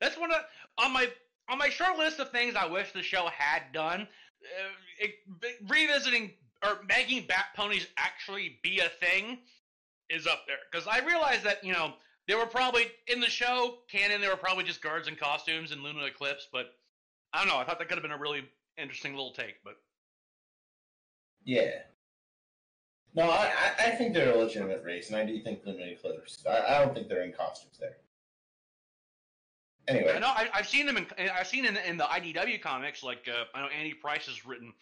That's one of on my on my short list of things I wish the show had done. Uh, it, revisiting or making bat ponies actually be a thing is up there because I realized that you know they were probably in the show canon. They were probably just guards in costumes and Lunar Eclipse, but I don't know. I thought that could have been a really interesting little take, but Yeah. No, I, I, think they're a legitimate race, and I do think Lunar Eclipse. I, I don't think they're in costumes there. Anyway, I know I, I've seen them in I've seen in, in the IDW comics. Like uh, I know Andy Price has written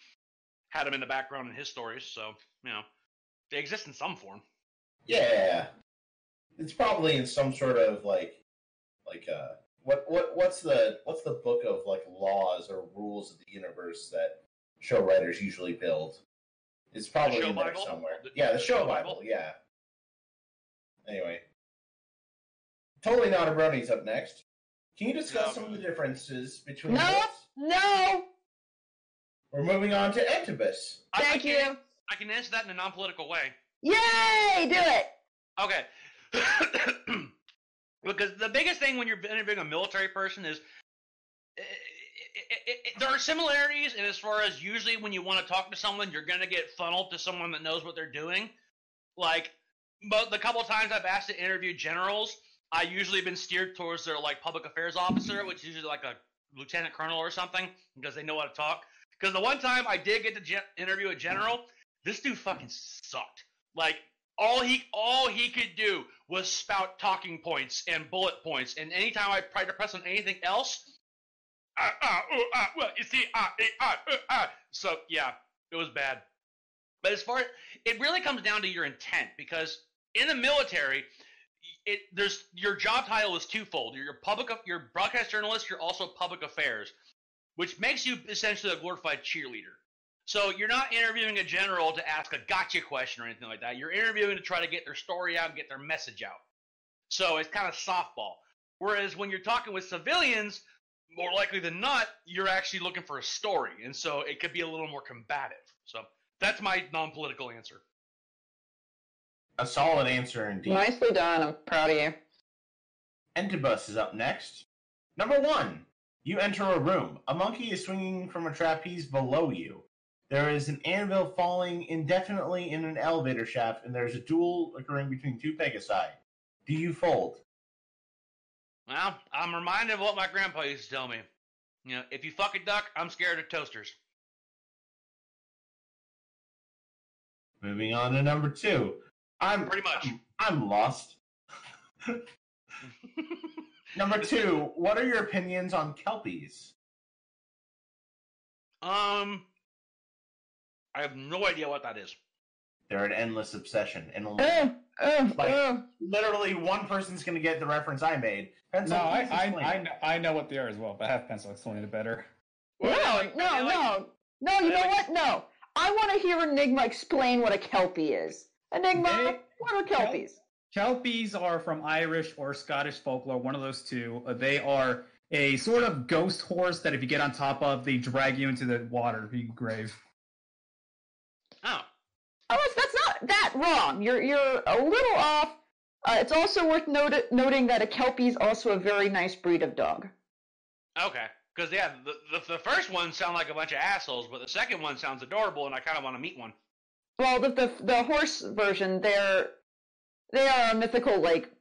had them in the background in his stories, so you know they exist in some form. yeah, it's probably in some sort of like, like uh, what what what's the what's the book of like laws or rules of the universe that show writers usually build? It's probably show in there Bible? somewhere. The- yeah, the show, show Bible. Bible? Yeah. Anyway, totally not a bronies up next. Can you discuss No. some of the differences between? No, those? no. We're moving on to Entibus. I- I Thank can- you. I can answer that in a non-political way. Yay! Do it. Okay. because the biggest thing when you're interviewing a military person is i- i- i- i- there are similarities, and as far as usually when you want to talk to someone, you're going to get funneled to someone that knows what they're doing. Like, but the couple times I've asked to interview generals, I usually been steered towards their like public affairs officer, which is usually like a lieutenant colonel or something, because they know how to talk. Because the one time I did get to interview a general, this dude fucking sucked. Like all he all he could do was spout talking points and bullet points, and anytime I tried to press on anything else, ah, ah, ooh, ah, well, you see, ah, eh, ah, uh, ah. So yeah, it was bad. But as far as, it really comes down to your intent because in the military, it there's your job title is twofold. You're public, you're broadcast journalist. You're also public affairs, which makes you essentially a glorified cheerleader. So you're not interviewing a general to ask a gotcha question or anything like that. You're interviewing to try to get their story out and get their message out. So it's kind of softball. Whereas when you're talking with civilians, more likely than not, you're actually looking for a story, and so it could be a little more combative. So that's my non-political answer. A solid answer indeed. Nicely done. I'm proud of you. Entibus is up next. Number one, you enter a room. A monkey is swinging from a trapeze below you. There is an anvil falling indefinitely in an elevator shaft, and there's a duel occurring between two Pegasi. Do you fold? Well, I'm reminded of what my grandpa used to tell me. You know, if you fuck a duck, I'm scared of toasters. Moving on to number two. I'm Pretty much. I'm, I'm lost. Number two, what are your opinions on kelpies? Um, I have no idea what that is. They're an endless obsession, and Uh, uh, Like- uh. literally one person's going to get the reference I made. Pencil, No, I, I. I, know, I know what they are as well, but have pencil explain it better. What No, like- no, are like- no, no. You know like- what? No, I want to hear Enigma explain what a kelpie is. Enigma, They- what are kelpies? Kelpies are from Irish or Scottish folklore, one of those two. Uh, They are a sort of ghost horse that if you get on top of, they drag you into the water, you grave. Oh, Oh, that's, that's not that wrong. You're you're a little off. Uh, it's also worth noti- noting that a kelpie is also a very nice breed of dog. okay. Because yeah, the, the the first one sound like a bunch of assholes, but the second one sounds adorable, and I kind of want to meet one. Well, the, the the horse version, they're they are a mythical like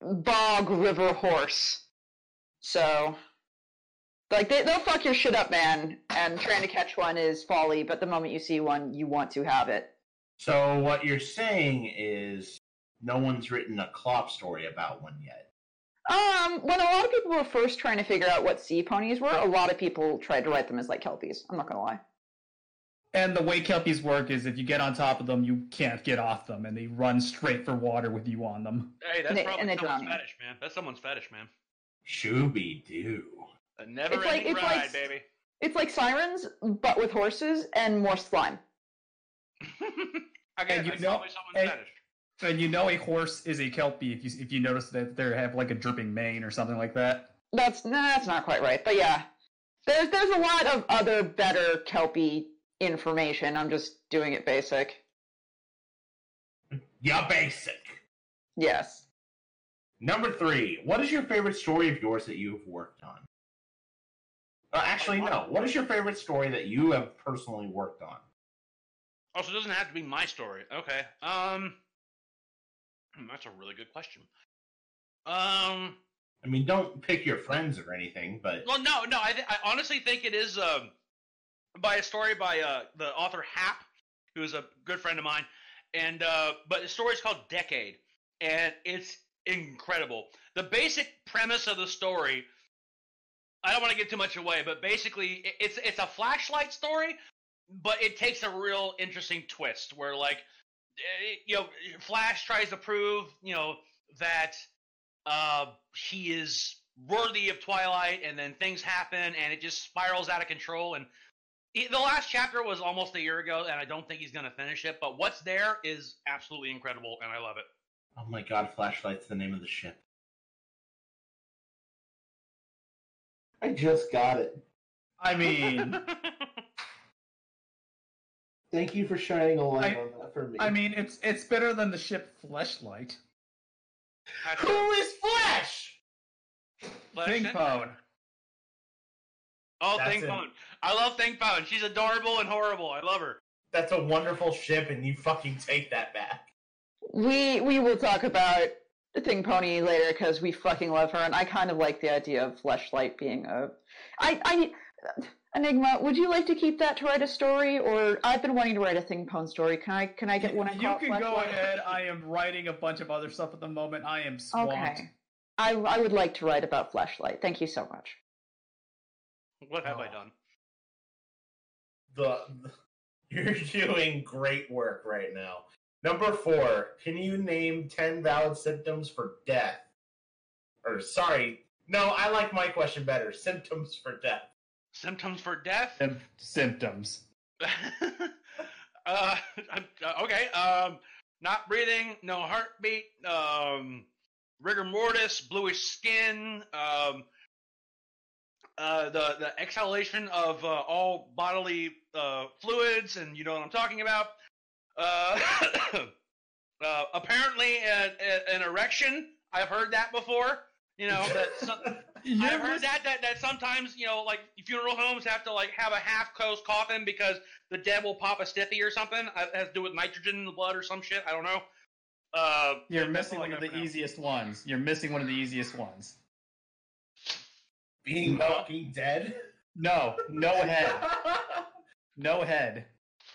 bog river horse. So, like they they'll fuck your shit up, man. And trying to catch one is folly. But the moment you see one, you want to have it. So what you're saying is no one's written a clop story about one yet. Um, when a lot of people were first trying to figure out what sea ponies were, a lot of people tried to write them as like kelpies. I'm not gonna lie. And the way Kelpies work is if you get on top of them, you can't get off them, and they run straight for water with you on them. Hey, that's And they- probably and someone's drown fetish, man. That's someone's fetish, man. Shooby doo. A never-ending like- it's ride, like- baby. It's like sirens, but with horses and more slime. Again, And you that's know- and- fetish. And you know a horse is a Kelpie if you if you notice that they have like a dripping mane or something like that. That's nah, that's not quite right, but yeah, there's there's a lot of other better kelpie information. I'm just doing it basic. Yeah, basic. Yes. Number three, what is your favorite story of yours that you've worked on? Uh, actually, no. What is your favorite story that you have personally worked on? Also, it doesn't have to be my story. Okay. Um, hmm, that's a really good question. Um, I mean, don't pick your friends or anything, but well, no, no. I, th- I honestly think it is um, by a story by uh, the author Hap, who is a good friend of mine, and uh, but the story is called Decade, and it's incredible. The basic premise of the story. I don't want to give too much away, but basically, it's it's a flashlight story, but it takes a real interesting twist where, like, eh, you know, Flash tries to prove, you know, that uh, he is worthy of Twilight, and then things happen, and it just spirals out of control. And it, the last chapter was almost a year ago, and I don't think he's going to finish it. But what's there is absolutely incredible, and I love it. oh my god, Flashlight's the name of the ship. I just got it. I mean, Thank you for shining a light I- on that for me. I mean it's it's better than the ship Fleshlight. Who is Flash? Flash Think Phone. Oh, That's Think. Phone. I love Think Phone. She's adorable and horrible. I love her. That's a wonderful ship, and you fucking take that back. We we will talk about Thing Pony later because we fucking love her, and I kind of like the idea of Fleshlight being a. I I Enigma, would you like to keep that to write a story, or I've been wanting to write a Thing Pone story. Can I can I get one? I you can go Fleshlight? ahead. I am writing a bunch of other stuff at the moment. I am swamped. Okay. I I would like to write about flashlight. Thank you so much. What have I Oh. done? The, the you're doing great work right now. Number four, can you name ten valid symptoms for death? Or sorry, no, I like my question better. Symptoms for death. Symptoms for death? Sym- Symptoms. uh, uh, okay. Um, not breathing, no heartbeat, um, rigor mortis, bluish skin, um, uh, the the exhalation of uh, all bodily uh, fluids, and you know what I'm talking about. Uh, uh, apparently, an, an erection. I've heard that before. You know that. Some, You're I've heard mis- that, that that sometimes you know like funeral homes have to like have a half closed coffin because the dead will pop a stiffy or something. It has to do with nitrogen in the blood or some shit. I don't know. Uh, You're missing one of the now. easiest ones. You're missing one of the easiest ones. Being Walking Dead. No, no head. No head.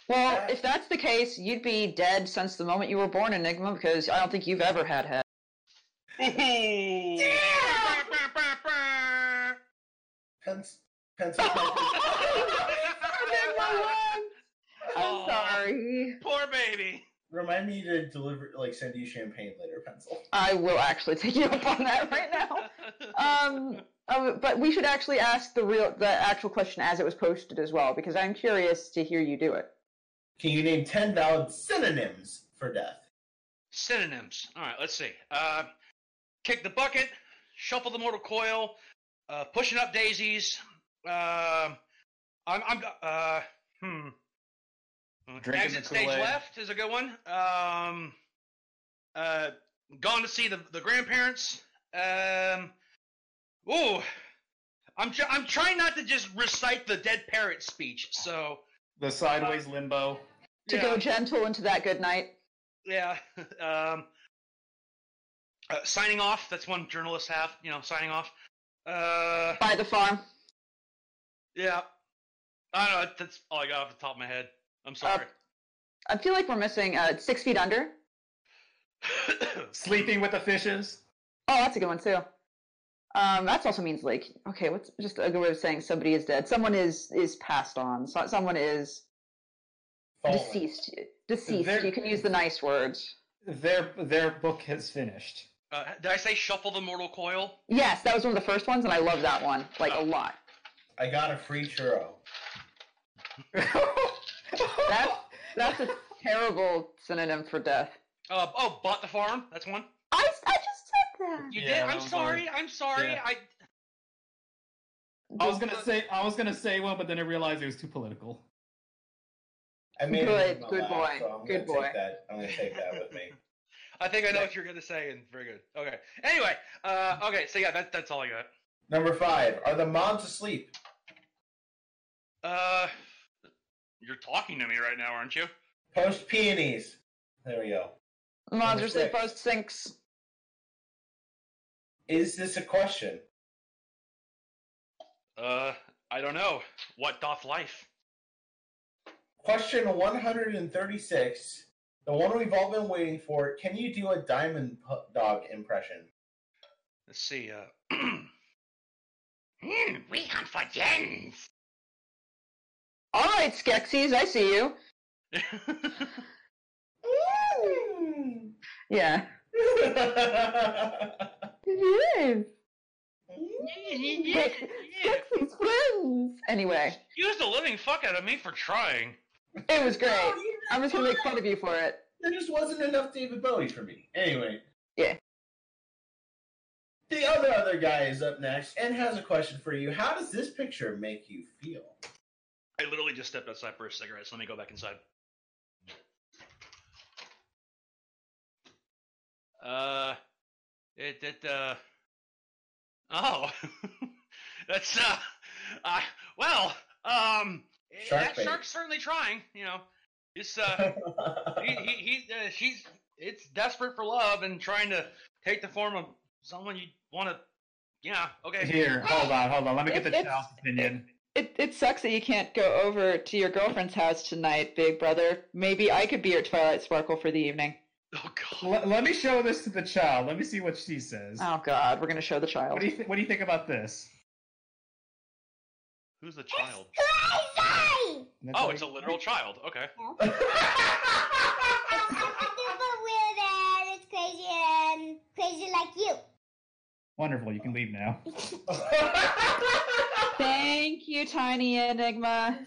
Well, Yeah. if that's the case, you'd be dead since the moment you were born, Enigma, because I don't think you've ever had head. Ooh. Pens- pencil typist. I'm sorry. Poor baby. Remind me to deliver, like, send you champagne later, pencil. I will actually take you up on that right now. Um, uh, but we should actually ask the real, the actual question as it was posted as well, because I'm curious to hear you do it. Can you name 10 valid synonyms for death? Synonyms. All right, let's see. Uh, kick the bucket, shuffle the mortal coil, uh, pushing up daisies. Uh, I'm, I'm, uh, hmm. Drinking Exit the stage left is a good one. Um, uh, gone to see the the grandparents. Um, ooh, I'm tr- I'm trying not to just recite the dead parrot speech. So The sideways limbo. To yeah. go gentle into that good night. Yeah. Um, uh, signing off. That's one journalists have. You know, signing off. Uh, By the farm. yeah. I don't know. That's all I got off the top of my head. I'm sorry. I feel like we're missing uh, six feet under. Sleeping with the fishes. Oh, that's a good one too. Um, that also means like okay, what's just a good way of saying somebody is dead. Someone is is passed on. So, someone is Fallen. deceased. Deceased. There- You can use the nice words. Their their book has finished. Uh, did I say shuffle the mortal coil? Yes, that was one of the first ones, and I love that one like a lot. I got a free churro. That's that's a terrible synonym for death. Uh, oh, bought the farm. That's one. I, I just said that. You Yeah, did. that I'm sorry. one. I'm sorry. Yeah. I. I was gonna say I was gonna say one, but then I realized it was too political. I made Good, it good laugh, boy, So I'm good boy. Take that. I'm gonna take that with me. I think I know what you're gonna say, and very good. Okay. Anyway. Uh. Okay. So yeah, that, that's all I got. Number five. Are the moms asleep? Uh. You're talking to me right now, aren't you? Post peonies. There we go. Monsters six. that post sinks. Is this a question? Uh. I don't know. What doth life? Question 136. The one we've all been waiting for. Can you do a diamond Pu- dog impression? Let's see. Uh. Hmm, we hunt for gems. All right, Skeksis, I see you. Yeah. Yes. Skeksis friends. Anyway, Used the living fuck out of me for trying. it was great. No, you- I'm just gonna make fun of you for it. There just wasn't enough David Bowie for me. Anyway. Yeah. The other other guy is up next and has a question for you. How does this picture make you feel? I literally just stepped outside for a cigarette, so let me go back inside. Uh, it, it, uh, oh, that's, uh, uh, well, um, Shark that bait. shark's certainly trying, you know. It's, uh, he, he, he, uh, she's, it's desperate for love and trying to take the form of someone you want to, yeah, okay. Here, hold on, hold on. Let me get the child's opinion. It it sucks that you can't go over to your girlfriend's house tonight, big brother. Maybe I could be your Twilight Sparkle for the evening. Oh, God. Let, let me show this to the child. Let me see what she says. Oh God, we're gonna show the child. What do you th- What do you think about this? Who's the child? Crazy! That's Oh, it's a literal child. Okay. I'm weird and it's crazy and crazy like you. Wonderful. You can leave now. Thank you, Tiny Enigma.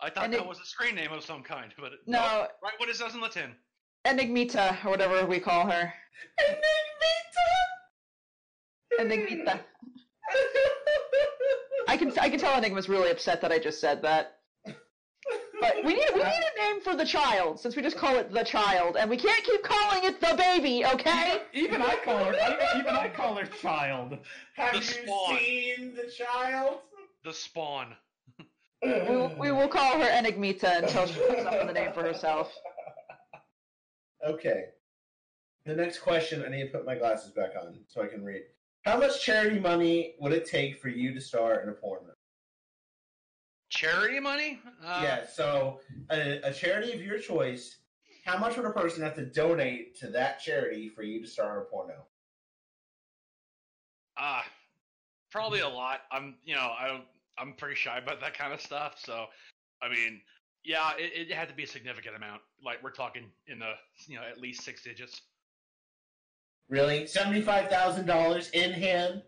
I thought And that it- was a screen name of some kind, but it, No, right what it says on the. Enigmita or whatever we call her. Enigmita. I can I can tell Enigma's really upset that I just said that. But we need we need a name for the child since we just call it the child, and we can't keep calling it the baby, okay? Even I call her. I, even I call her child. Have The you spawn. seen the child? The spawn. We will, we will call her Enigmita until she comes up with a name for herself. Okay. The next question, I need to put my glasses back on so I can read. How much charity money would it take for you to star in a porn movie? Charity money? Uh, yeah, so a, a charity of your choice, how much would a person have to donate to that charity for you to start a porno? Uh, probably a lot. I'm, you know, I don't. I'm pretty shy about that kind of stuff. So, I mean, yeah, it, it had to be a significant amount. Like we're talking in the you know at least six digits. Really? Seventy-five thousand dollars in hand?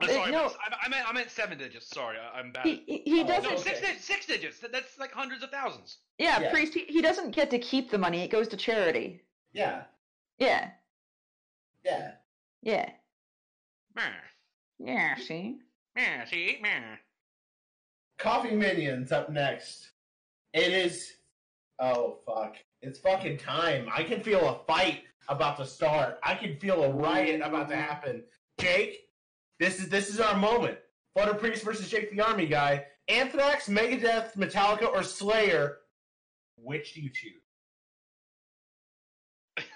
I'm Uh, sorry, no. I, I meant I meant seven digits. Sorry, I, I'm bad. He, he, he Oh, doesn't. no, okay. six, di- six digits. That, that's like hundreds of thousands. Yeah, Yeah. priest. He, he doesn't get to keep the money. It goes to charity. Yeah. Yeah, Yeah. yeah, Meh, yeah. See. meh, see, meh. Coffee Minions up next. It is. Oh fuck! It's fucking time. I can feel a fight about to start. I can feel a riot about to happen. Jake, this is this is our moment. Flutter Priest versus Jake the Army Guy. Anthrax, Megadeth, Metallica, or Slayer. Which do you choose?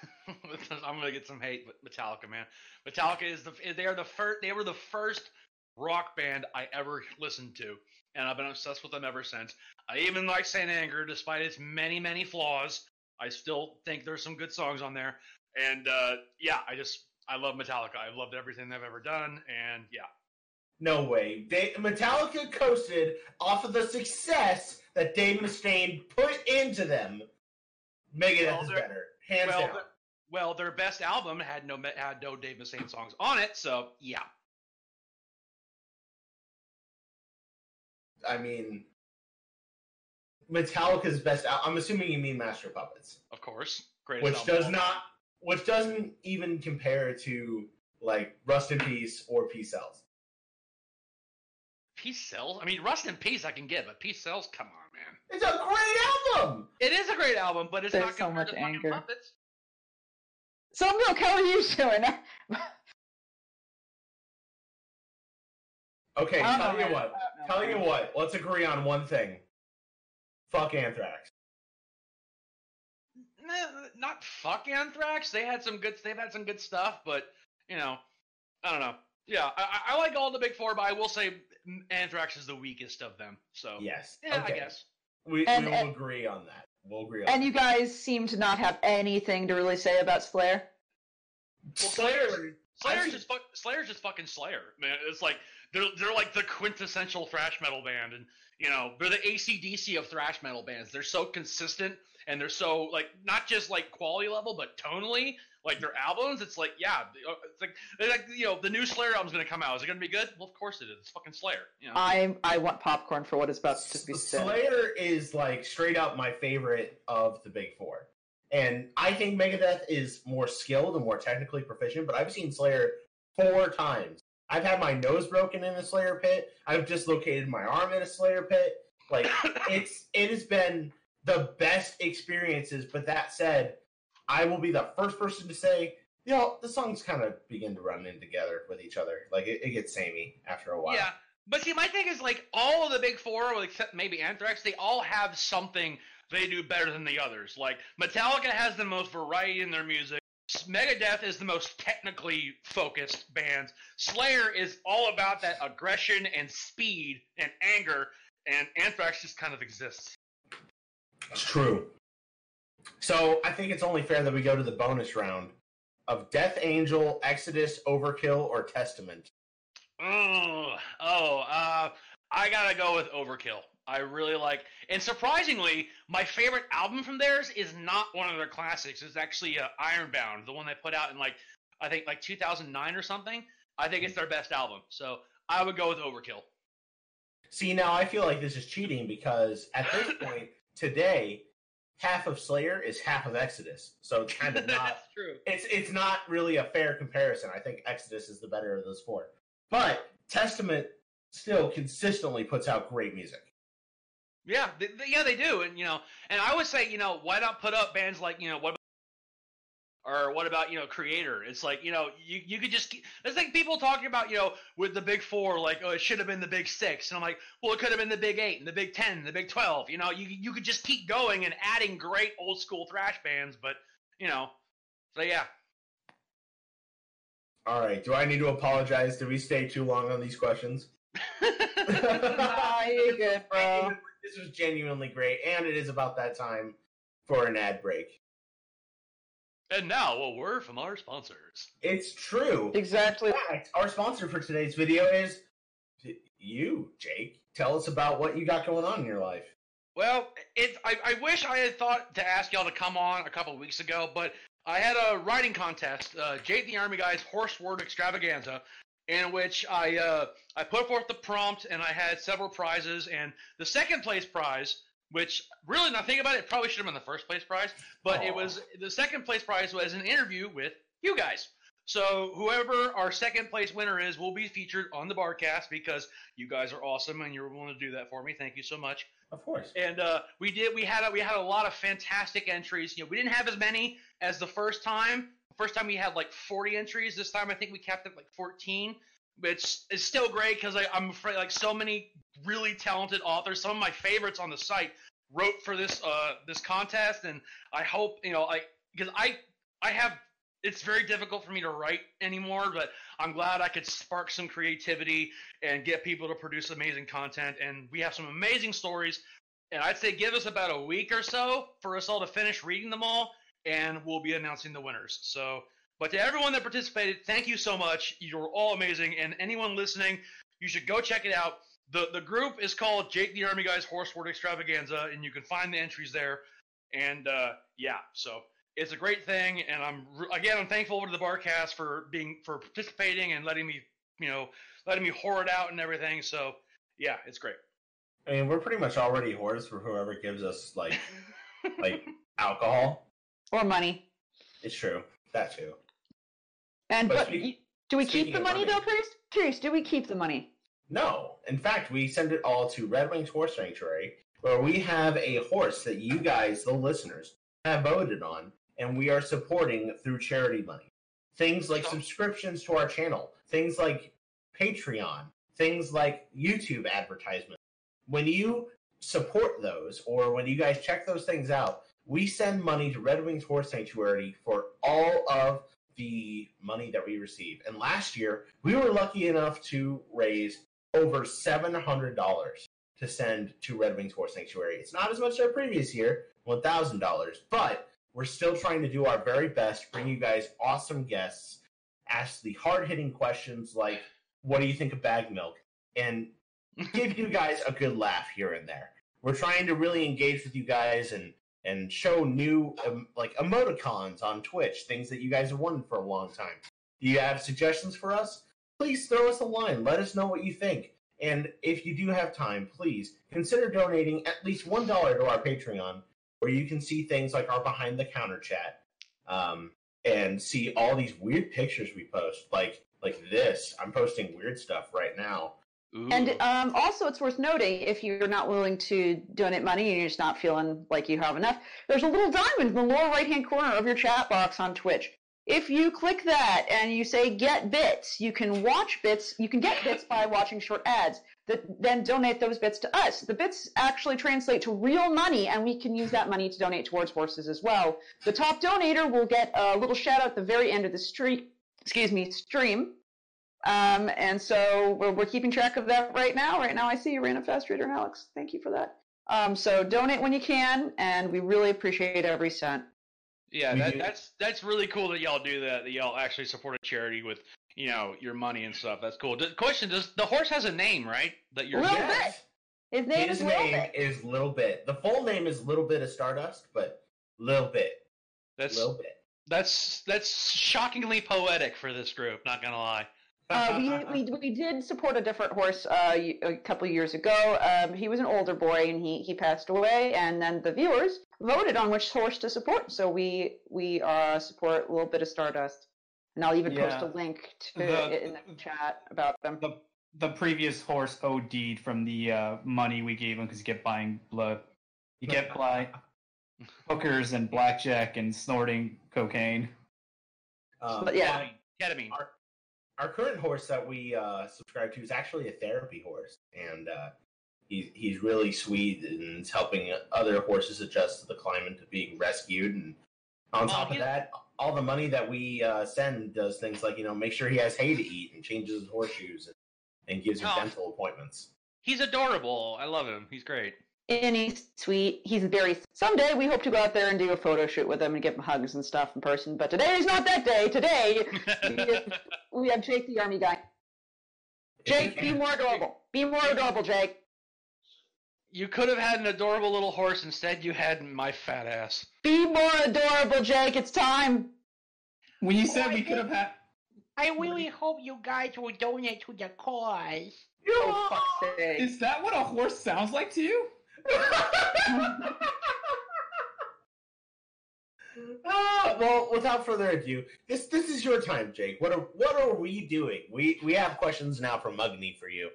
I'm gonna get some hate, but Metallica, man. Metallica is the they are the first they were the first rock band I ever listened to, and I've been obsessed with them ever since. I even like Saint Anger, despite its many many flaws. I still think there's some good songs on there, and uh, yeah, I just I love Metallica. I've loved everything they've ever done, and yeah, No way. They, Metallica coasted off of the success that Dave Mustaine put into them. Megadeth Well, is better, hands well, down. well, their best album had no had no Dave Mustaine songs on it, so yeah, I mean, Metallica's best. Al- I'm assuming you mean Master Puppets, of course, greatest which does not, which doesn't even compare to like Rust in Peace or Peace Sells. Peace Sells. I mean, Rust in Peace I can get, but Peace Sells, come on, man. It's a great album. It is a great album, but it's There's not so compared much to fucking anger. Puppets. So Milk, how are you doing? Okay, I don't tell know, you man. what. I know, Tell you man. what. Let's agree on one thing. Fuck Anthrax. Nah, not fuck Anthrax. They had some good. They've had some good stuff, but you know, I don't know. Yeah, I, I I like all the big four, but I will say Anthrax is the weakest of them. So Yes. yeah, okay. I guess. We, And- we will and- agree on that. We'll agree on And that. you guys seem to not have anything to really say about Slayer. Well, Slayer. Slayer's I've just fuck, Slayer's just fucking Slayer, man. It's like they're they're like the quintessential thrash metal band, and you know they're the ACDC of thrash metal bands. They're so consistent, and they're so like not just like quality level, but tonally. Like their albums, it's like yeah, uh, it's like they're like you know the new Slayer album's gonna come out. Is it gonna be good? Well, of course it is. It's fucking Slayer. You know. I I want popcorn for what is about to be said. Slayer is like straight up my favorite of the big four. And I think Megadeth is more skilled and more technically proficient, but I've seen Slayer four times. I've had my nose broken in a Slayer pit. I've dislocated my arm in a Slayer pit. Like it's it has been the best experiences, but that said, I will be the first person to say, you know, the songs kind of begin to run in together with each other. Like it, it gets samey after a while. Yeah, but see, my thing is like all of the big four, except maybe Anthrax, they all have something they do better than the others. Like Metallica has the most variety in their music. Megadeth is the most technically focused band. Slayer is all about that aggression and speed and anger, and Anthrax just kind of exists. It's true. So I think it's only fair that we go to the bonus round of Death Angel, Exodus, Overkill, or Testament. Oh, oh, uh, I gotta go with Overkill. I really like, and surprisingly, my favorite album from theirs is not one of their classics. It's actually uh, Ironbound, the one they put out in like, I think like 2009 or something. I think it's their best album, so I would go with Overkill. See, now I feel like this is cheating because at this point today, half of Slayer is half of Exodus. So it's kind of not. True. It's it's not really a fair comparison. I think Exodus is the better of those four, but Testament still consistently puts out great music. Yeah, they, they- yeah, they do, and you know, and I would say, you know, why not put up bands like, you know, what about, or what about, you know, Kreator? It's like, you know, you you could just, keep- it's like people talking about, you know, with the Big Four, like, oh, it should have been the Big Six, and I'm like, well, it could have been the Big Eight, and the Big Ten, and the Big Twelve. You know, you you could just keep going and adding great old school thrash bands, but you know, so yeah. All right, do I need to apologize? Did we stay too long on these questions? Nah, you're good, bro. This was genuinely great, and it is about that time for an ad break. and now a word from our sponsors. It's true. Exactly. In fact, our sponsor for today's video is you, Jake. Tell us about what you got going on in your life. Well, it. I, I wish I had thought to ask y'all to come on a couple of weeks ago, but I had a writing contest, uh, Jake the Army Guy's Horse Word Extravaganza, in which I uh, I put forth the prompt and I had several prizes, and the second place prize, which really now think about it, probably should have been the first place prize, but it was the second place prize was an interview with you guys. So whoever our second place winner is will be featured on the barcast because you guys are awesome and you're willing to do that for me. Thank you so much Of course. and uh, we did we had a, we had a lot of fantastic entries. You know, we didn't have as many as the first time. First time we had like 40 entries. This time I think we capped it like 14, which is still great because I'm afraid like so many really talented authors, some of my favorites on the site wrote for this uh, this contest, and I hope you know I because I I have it's very difficult for me to write anymore, but I'm glad I could spark some creativity and get people to produce amazing content. And we have some amazing stories. And I'd say give us about a week or so for us all to finish reading them all, and we'll be announcing the winners. So, but to everyone that participated, thank you so much. You're all amazing. And anyone listening, you should go check it out. The the group is called Jake the Army Guy's Horse Word Extravaganza, and you can find the entries there. And uh, yeah, so it's a great thing, and I'm again I'm thankful to the Barcast for being for participating and letting me you know letting me whore it out and everything. So yeah, it's great. I mean, we're pretty much already whores for whoever gives us like like alcohol. Or money. It's true. That too. And But but speak- do we keep the money, money- though, Priest? Priest, do we keep the money? No. In fact, we send it all to Red Wings Horse Sanctuary, where we have a horse that you guys, the listeners, have voted on, and we are supporting through charity money. Things like subscriptions to our channel, things like Patreon, things like YouTube advertisements. When you support those, or when you guys check those things out, we send money to Red Wings Horse Sanctuary for all of the money that we receive. And last year, we were lucky enough to raise over $700 to send to Red Wings Horse Sanctuary. It's not as much as our previous year, $1,000, but we're still trying to do our very best, bring you guys awesome guests, ask the hard hitting questions like, what do you think of bag milk? And give you guys a good laugh here and there. We're trying to really engage with you guys and and show new um, like emoticons on Twitch, things that you guys have wanted for a long time. Do you have suggestions for us? Please throw us a line. Let us know what you think. And if you do have time, please consider donating at least one dollar to our Patreon, where you can see things like our behind the counter chat, um, and see all these weird pictures we post, like like this. I'm posting weird stuff right now. Ooh. And um, also, it's worth noting if you're not willing to donate money and you're just not feeling like you have enough, there's a little diamond in the lower right hand corner of your chat box on Twitch. If you click that and you say get bits, you can watch bits, you can get bits by watching short ads that then donate those bits to us. The bits actually translate to real money and we can use that money to donate towards horses as well. The top donator will get a little shout out at the very end of the street, excuse me, stream. Um, and so we're, we're keeping track of that right now. Right now, I see you ran a fast reader, Alex. Thank you for that. Um, so donate when you can, and we really appreciate every cent. Yeah, that, that's that's really cool that y'all do that. That y'all actually support a charity with you know your money and stuff. That's cool. The question: Does the horse has a name, right? That you're Little Yes. Bit. His name His is Little name Bit. is Little Bit. The full name is Little Bit of Stardust, but Little Bit. that's Little Bit. that's that's shockingly poetic for this group. Not gonna lie. Uh, we, we, we did support a different horse uh, y- a couple of years ago. Um, he was an older boy and he, he passed away, and then the viewers voted on which horse to support. So we we uh, support a little bit of Stardust, and I'll even post a link to The- it in the chat about them. The the previous horse OD'd from the uh, money we gave him because you kept buying blood. You kept buying hookers and blackjack and snorting cocaine. Um, But yeah. Ketamine. Our, our current horse that we uh, subscribe to is actually a therapy horse, and uh, he's he's really sweet and is helping other horses adjust to the climate of being rescued. And on Oh, top of that, all the money that we uh, send does things like you know make sure he has hay to eat and changes his horseshoes and, and gives him Oh. dental appointments. He's adorable. I love him. He's great. And he's sweet. He's very. Someday we hope to go out there and do a photo shoot with him and give him hugs and stuff in person. But today is not that day. Today we have, we have Jake the Army guy. Jake, be more adorable. Be more adorable, Jake. You could have had an adorable little horse. Instead, you had my fat ass. Be more adorable, Jake. It's time. When you said oh, we could have had, I really hope you guys will donate to the cause. Oh, fuck's sake. is that what a horse sounds like to you? Ah, well, without further ado, this this is your time, Jake. What are what are we doing? We we have questions now from Mugni for you.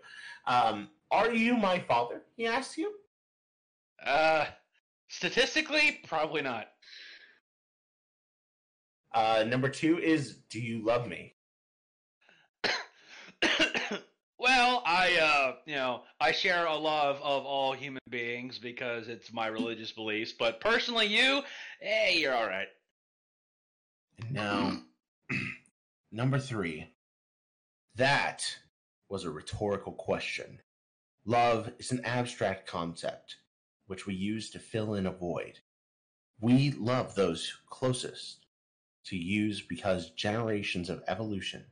Um, are you my father? He asks you. Uh, statistically, probably not. Uh, number two is, do you love me? Well, I, uh, you know, I share a love of all human beings because it's my religious beliefs. But personally, you, hey, you're all right. And Now, number three. That was a rhetorical question. Love is an abstract concept which we use to fill in a void. We love those closest to use because generations of evolution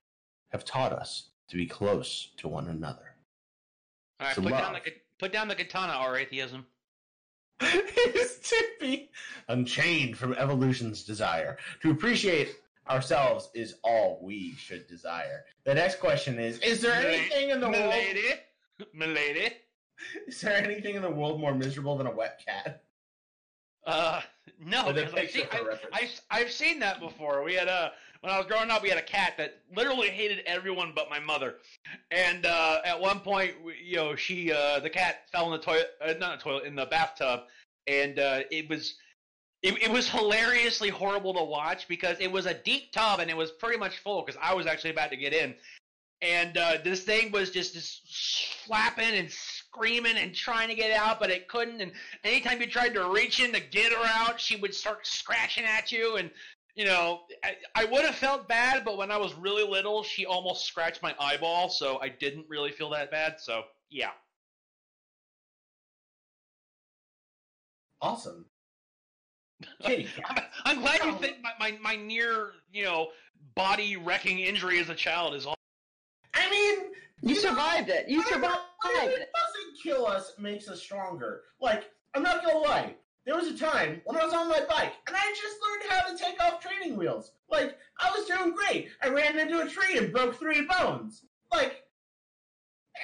have taught us to be close to one another. All right, So put down the put down the katana, or atheism. is to be unchained from evolution's desire. To appreciate ourselves is all we should desire. The next question is Is there anything in the world Milady, milady. is there anything in the world more miserable than a wet cat? Uh, no, a because I've seen, I, I've seen that before. We had a when I was growing up, we had a cat that literally hated everyone but my mother. And uh, at one point, you know, she uh, the cat fell in the toilet, uh, not the toilet, in the bathtub, and uh, it was. It, it was hilariously horrible to watch because it was a deep tub and it was pretty much full because I was actually about to get in, and uh, this thing was just, just flapping and screaming and trying to get out, but it couldn't. And anytime you tried to reach in to get her out, she would start scratching at you. And, you know, I, I would have felt bad, but when I was really little, she almost scratched my eyeball, so I didn't really feel that bad. So, yeah. Awesome. Kitty. I'm, I'm glad you think my, my, my near, you know, body wrecking injury as a child is all. I mean, You know, survived it. You survived whatever it. doesn't kill us makes us stronger. Like, I'm not gonna lie. There was a time when I was on my bike and I just learned how to take off training wheels. Like, I was doing great. I ran into a tree and broke three bones. Like,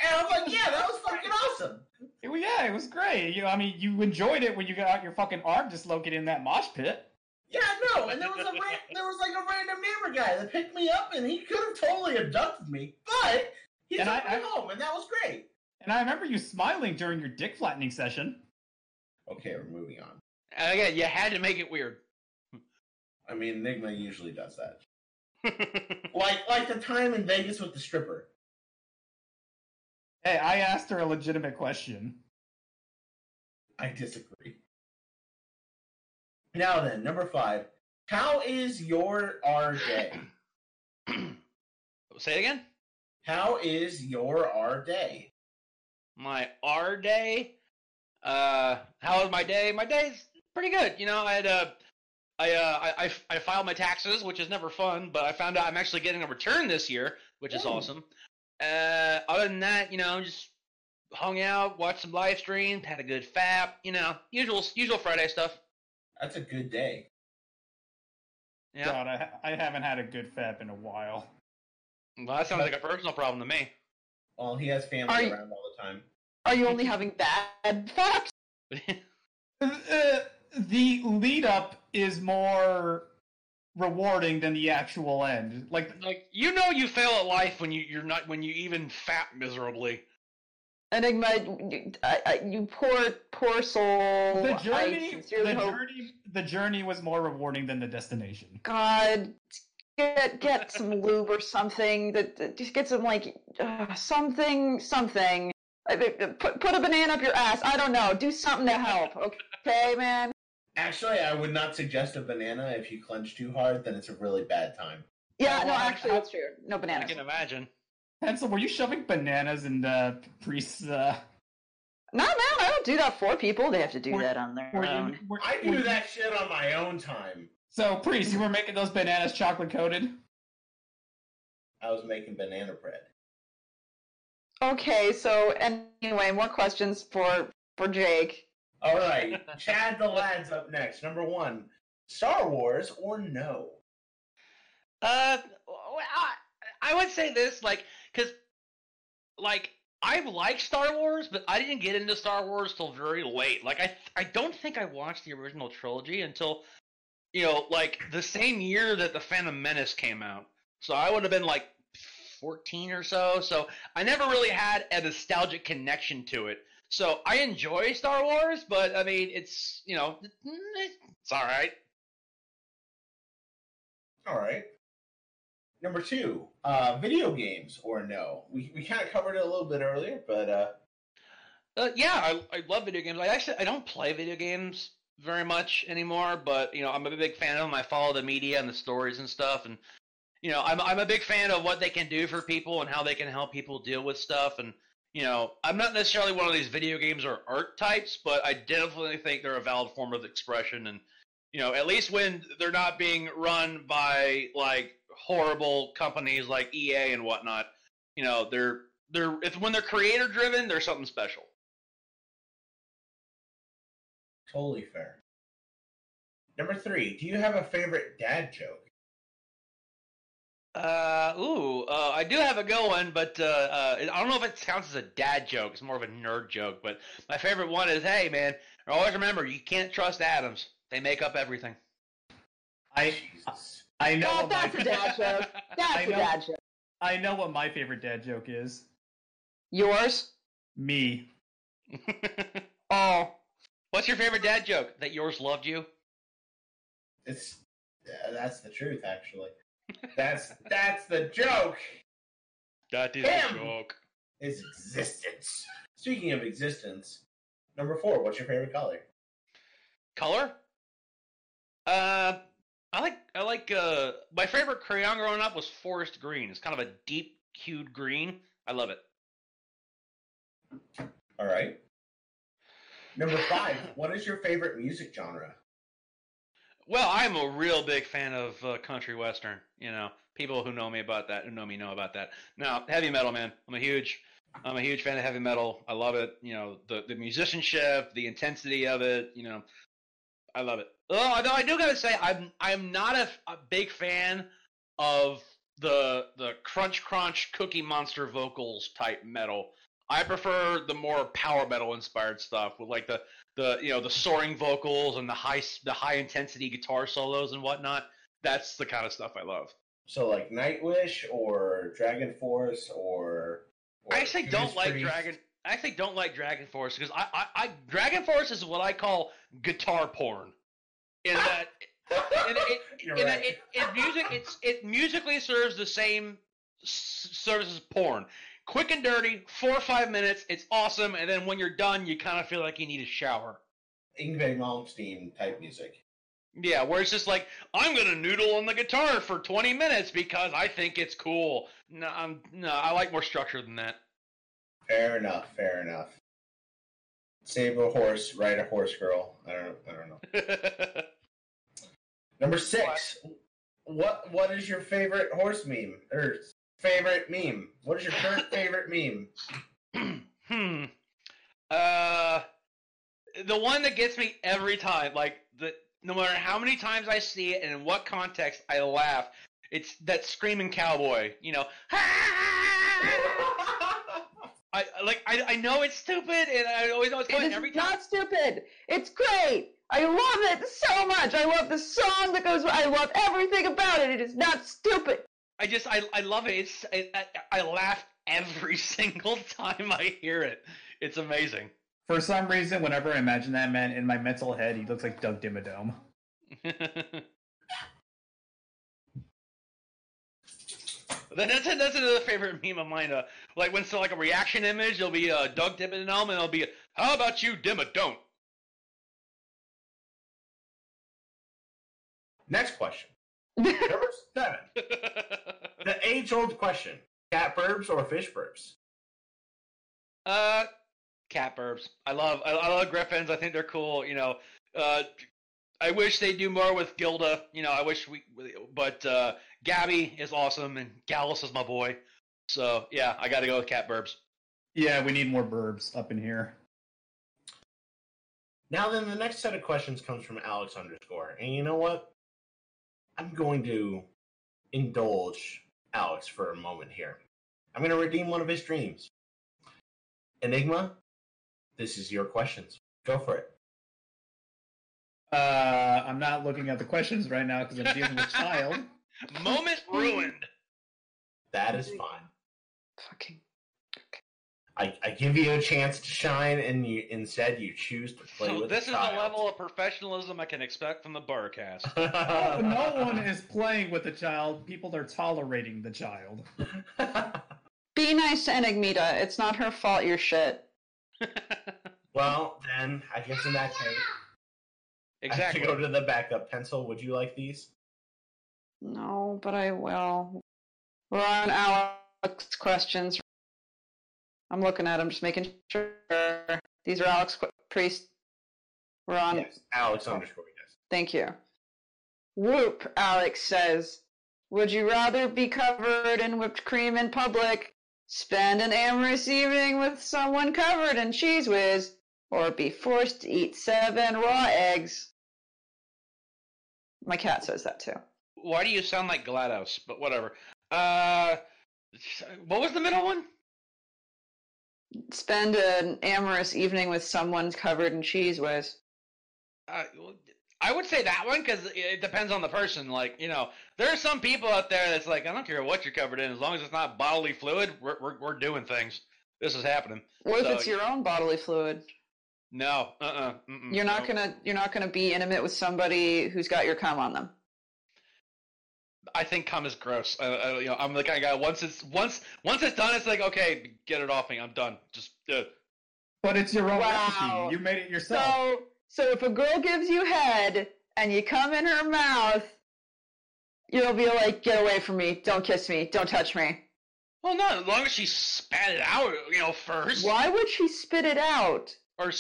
and I'm like, yeah, that was fucking awesome. It, was- yeah, it was great. You, I mean, you enjoyed it when you got your fucking arm dislocated in that mosh pit. Yeah, no, and there was a ran- there was like a random neighbor guy that picked me up and he could have totally abducted me, but he And took I- me I- home and that was great. And I remember you smiling during your dick flattening session. Okay, we're moving on. Again, you had to make it weird. I mean, Enigma usually does that. Like like the time in Vegas with the stripper. Hey, I asked her a legitimate question. I disagree. Now then, number five. How is your R day? Say it again? How is your R day? my R day. Uh, how was my day? My day's pretty good. You know, I had uh, I, uh, I, I, I filed my taxes, which is never fun, but I found out I'm actually getting a return this year, which is Ooh. awesome. Uh, other than that, you know, just hung out, watched some live streams, had a good fap, you know, usual usual Friday stuff. That's a good day. Yeah, God, I, I haven't had a good fap in a while. well, that sounds like a personal problem to me. Well, he has family Are you- around all the time. Are you only having bad facts? Uh, the lead up is more rewarding than the actual end. Like, like you know, you fail at life when you you're not when you even fat miserably. Enigma, you, I, I, you poor, poor soul. the journey, the hope journey, the journey was more rewarding than the destination. God, get get some lube or something. That, that- just get some like uh, something, something. Put put a banana up your ass. I don't know. Do something to help. Okay, man. Actually, I would not suggest a banana if you clench too hard, then it's a really bad time. Yeah, no, actually, that's true. No banana. I can imagine. Hansel, were you shoving bananas in the priest's? Uh, No, no, I don't do that for people. They have to do Were- that on their were you- own. were- I do you- that shit on my own time. So, priest, you were making those bananas chocolate coated. I was making banana bread. Okay, so anyway, more questions for for Jake. All right, Chad the lad's up next. Number one, Star Wars or no? Uh, I, I would say this, like, because, like, I like Star Wars, but I didn't get into Star Wars till very late. Like, I, I don't think I watched the original trilogy until, you know, like the same year that the Phantom Menace came out. So I would have been like 14 or so. So I never really had a nostalgic connection to it. So I enjoy Star Wars, but I mean, it's you know, it's all right. All right. Number two, uh, video games or no? We we kind of covered it a little bit earlier, but uh, Uh, yeah, I, I love video games. I actually I don't play video games very much anymore, but you know I'm a big fan of them. I follow the media and the stories and stuff, and you know I'm I'm a big fan of what they can do for people and how they can help people deal with stuff. And you know I'm not necessarily one of these video games or art types, but I definitely think they're a valid form of expression. And you know at least when they're not being run by like horrible companies like EA and whatnot, you know they're they're if when they're creator driven, they're something special. totally fair. Number three, do you have a favorite dad joke? Uh, ooh, uh, I do have a good one, but uh, uh, I don't know if it counts as a dad joke. It's more of a nerd joke. But my favorite one is, "Hey, man, always remember you can't trust atoms. They make up everything." I Jesus. I know what my, that's a dad joke. That's I a know. dad joke. I know what my favorite dad joke is. Yours? Me. Oh, What's your favorite dad joke? That yours loved you? It's yeah, that's the truth, actually. That's that's the joke. That is Him. a joke. Is existence. Speaking of existence, number four, what's your favorite color? Color? Uh, I like I like uh my favorite crayon growing up was forest green. It's kind of a deep hued green. I love it. All right. Number five, what is your favorite music genre? Well, I'm a real big fan of uh, country western. You know, people who know me about that, who know me know about that. Now, heavy metal, man. I'm a huge, I'm a huge fan of heavy metal. I love it. You know, the the musicianship, the intensity of it. You know, I love it. Oh, although I do gotta say, I'm I'm not a, a big fan of the the crunch crunch cookie monster vocals type metal. I prefer the more power metal inspired stuff with like the the you know the soaring vocals and the high the high intensity guitar solos and whatnot. That's the kind of stuff I love. So like Nightwish or Dragon Force or, or I actually don't like Priest? Dragon. I actually don't like Dragon Force because I, I, I Dragon Force is what I call guitar porn. In that, in, it, You're in right. that it, it music it's it musically serves the same s- service as porn. Quick and dirty, four or five minutes. It's awesome, and then when you're done, you kind of feel like you need a shower. Yngwie Malmsteen type music. Yeah, where it's just like I'm gonna noodle on the guitar for 20 minutes because I think it's cool. No, I'm no, I like more structure than that. Fair enough. Fair enough. Save a horse, ride a horse girl. I don't. I don't know. Number six. What What is your favorite horse meme or favorite meme? What is your current favorite meme? hmm. Uh, the one that gets me every time, like the no matter how many times I see it and in what context I laugh, it's that screaming cowboy. You know, I I- like I I know it's stupid and I always know it's going is every time. It's not stupid. It's great. I love it so much. I love the song that goes. I love everything about it. It is not stupid. I just I I love it. It's I, I, I laugh every single time I hear it. It's amazing. For some reason, whenever I imagine that man in my mental head, he looks like Doug Dimmadome. Then that's that's another favorite meme of mine. Uh, like when so like a reaction image, it'll be uh, Doug Dimmadome, and it'll be how about you, Dimma Next question. Number seven. The age old question: cat burps or fish burps? uh, cat burbs. I love I, I love griffins. I think they're cool. You know, uh, I wish they do more with Gilda. You know, I wish we, but uh, Gabby is awesome, and Gallus is my boy. So yeah, I got to go with cat burbs. Yeah, we need more burbs up in here. Now then, the next set of questions comes from Alex underscore, and you know what? I'm going to indulge Alex for a moment here. I'm going to redeem one of his dreams. Enigma, this is your questions. Go for it. Uh, I'm not looking at the questions right now because I'm dealing with child. Moment ruined. That is fine. Fucking. I, I give you a chance to shine, and you instead you choose to play with. So with this the is the level of professionalism I can expect from the Barcast. Oh, no one is playing with the child. People are tolerating the child. Be nice to Enigmita. It's not her fault you're shit. well, then I guess in that case, I have to go to the backup pencil. Would you like these? No, but I will. We're on Alex questions. I'm looking at them, just making sure. These are Alex qu- Priest. We're on. yes, Alex underscore yes. Thank you. Whoop, Alex says. Would you rather be covered in whipped cream in public, spend an amorous evening with someone covered in Cheez Whiz, or be forced to eat seven raw eggs? My cat says that too. Why do you sound like GLaDOS? But whatever. Uh, what was the middle one? Spend an amorous evening with someone covered in Cheez Whiz. Uh, I would say that one because it depends on the person. Like, you know, there are some people out there that's like, I don't care what you're covered in, as long as it's not bodily fluid, we're we're, we're doing things. This is happening. What if So- it's your own bodily fluid? No, uh, uh mm-mm, You're not no. gonna you're not gonna be intimate with somebody who's got your cum on them. I think cum is gross. Uh, uh, you know, I'm the kind of guy. Once it's once once it's done, it's like okay, get it off me. I'm done. Just uh, But it's your own Wow. recipe. You made it yourself. So so if a girl gives you head and you come in her mouth, you'll be like, "Get away from me! Don't kiss me! Don't touch me!" well, no, as long as she spat it out, you know, first. Why would she spit it out? Or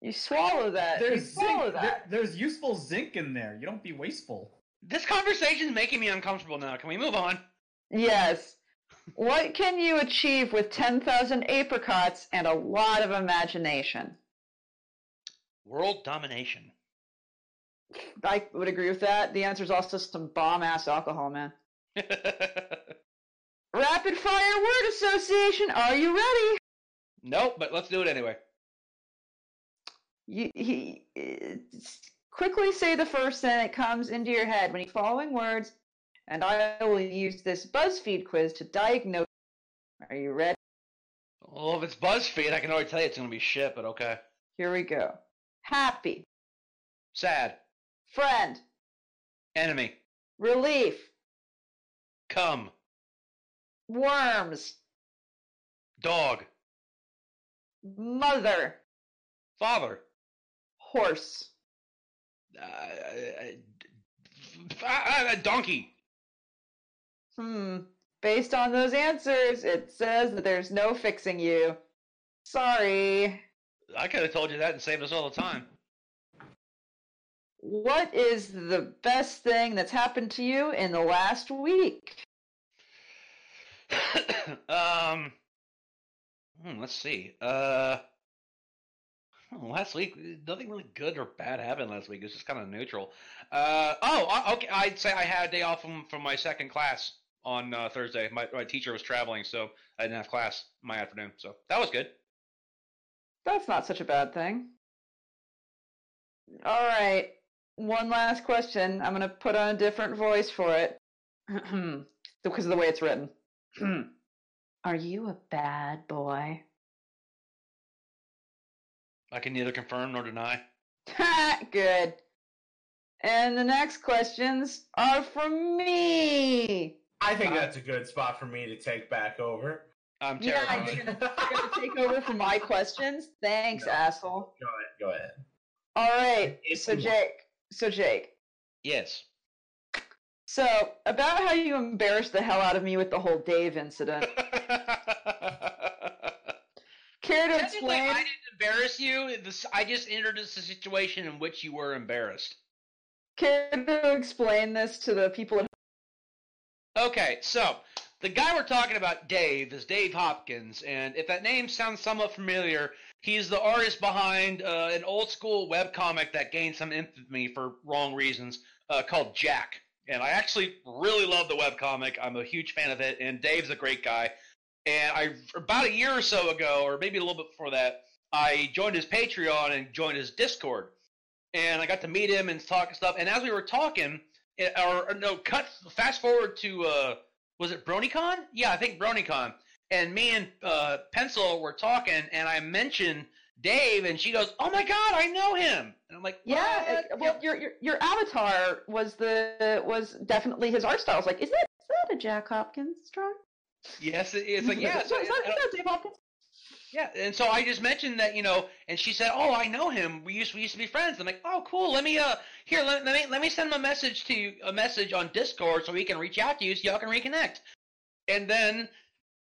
You swallow that. you swallow zinc. that. there- there's useful zinc in there. You don't be wasteful. This conversation's making me uncomfortable now. Can we move on? Yes. What can you achieve with 10,000 apricots and a lot of imagination? World domination. I would agree with that. The answer is also some bomb ass alcohol, man. Rapid fire word association. Are you ready? nope, but let's do it anyway. You, he, quickly say the first thing that comes into your head when you're following words, and I will use this BuzzFeed quiz to diagnose. Are you ready? Well, if it's BuzzFeed, I can already tell you it's gonna be shit. But okay. Here we go. Happy, Sad. friend, Enemy. relief, Come. worms, Dog. mother, Father. horse. Uh, uh, uh, uh, donkey. Hmm. Based on those answers, it says that there's no fixing you. Sorry. I could have told you that and saved us all the time. What is the best thing that's happened to you in the last week? um, hmm, let's see. Uh, last week, nothing really good or bad happened last week. It was just kind of neutral. Uh, oh, uh, okay. I'd say I had a day off from, from my second class on uh, Thursday. My, my teacher was traveling, so I didn't have class my afternoon. So that was good. That's not such a bad thing. All right. One last question. I'm going to put on a different voice for it because of the way it's written. Are you a bad boy? I can neither confirm nor deny. Good. And the next questions are from me. I think uh, that's a good spot for me to take back over. I'm Yeah, terrified. you're gonna, you're gonna take over for my questions. Thanks, No. asshole. Go ahead. Go ahead. All right. If So. Jake. So Jake. yes. So about how you embarrassed the hell out of me with the whole Dave incident. Care to Technically, explain? I didn't embarrass you. This, I just introduced a situation in which you were embarrassed. Can you explain this to the people at Okay, so the guy we're talking about, Dave, is Dave Hopkins, and if that name sounds somewhat familiar, he's the artist behind uh, an old school webcomic that gained some infamy for wrong reasons uh, called Jack. And I actually really love the webcomic. I'm a huge fan of it, and Dave's a great guy. And I about a year or so ago, or maybe a little bit before that, I joined his Patreon and joined his Discord, and I got to meet him and talk and stuff. And as we were talking, or, or no, cut fast forward to uh, was it BronyCon? Yeah, I think BronyCon. And me and uh, Pencil were talking, and I mentioned Dave, and she goes, "Oh my God, I know him!" And I'm like, Yeah, "What?" uh, well, your, your your avatar was the was definitely his art style. I was like, is that is that a Jack Hopkins drawing? yes, it- it's like yeah, so, is that, is that Dave Hopkins? Yeah. And so I just mentioned that, you know, and she said, "Oh, I know him. We used we used to be friends." I'm like, "Oh, cool. Let me uh here let, let me let me send him a message to you, a message on Discord so he can reach out to you so y'all can reconnect." And then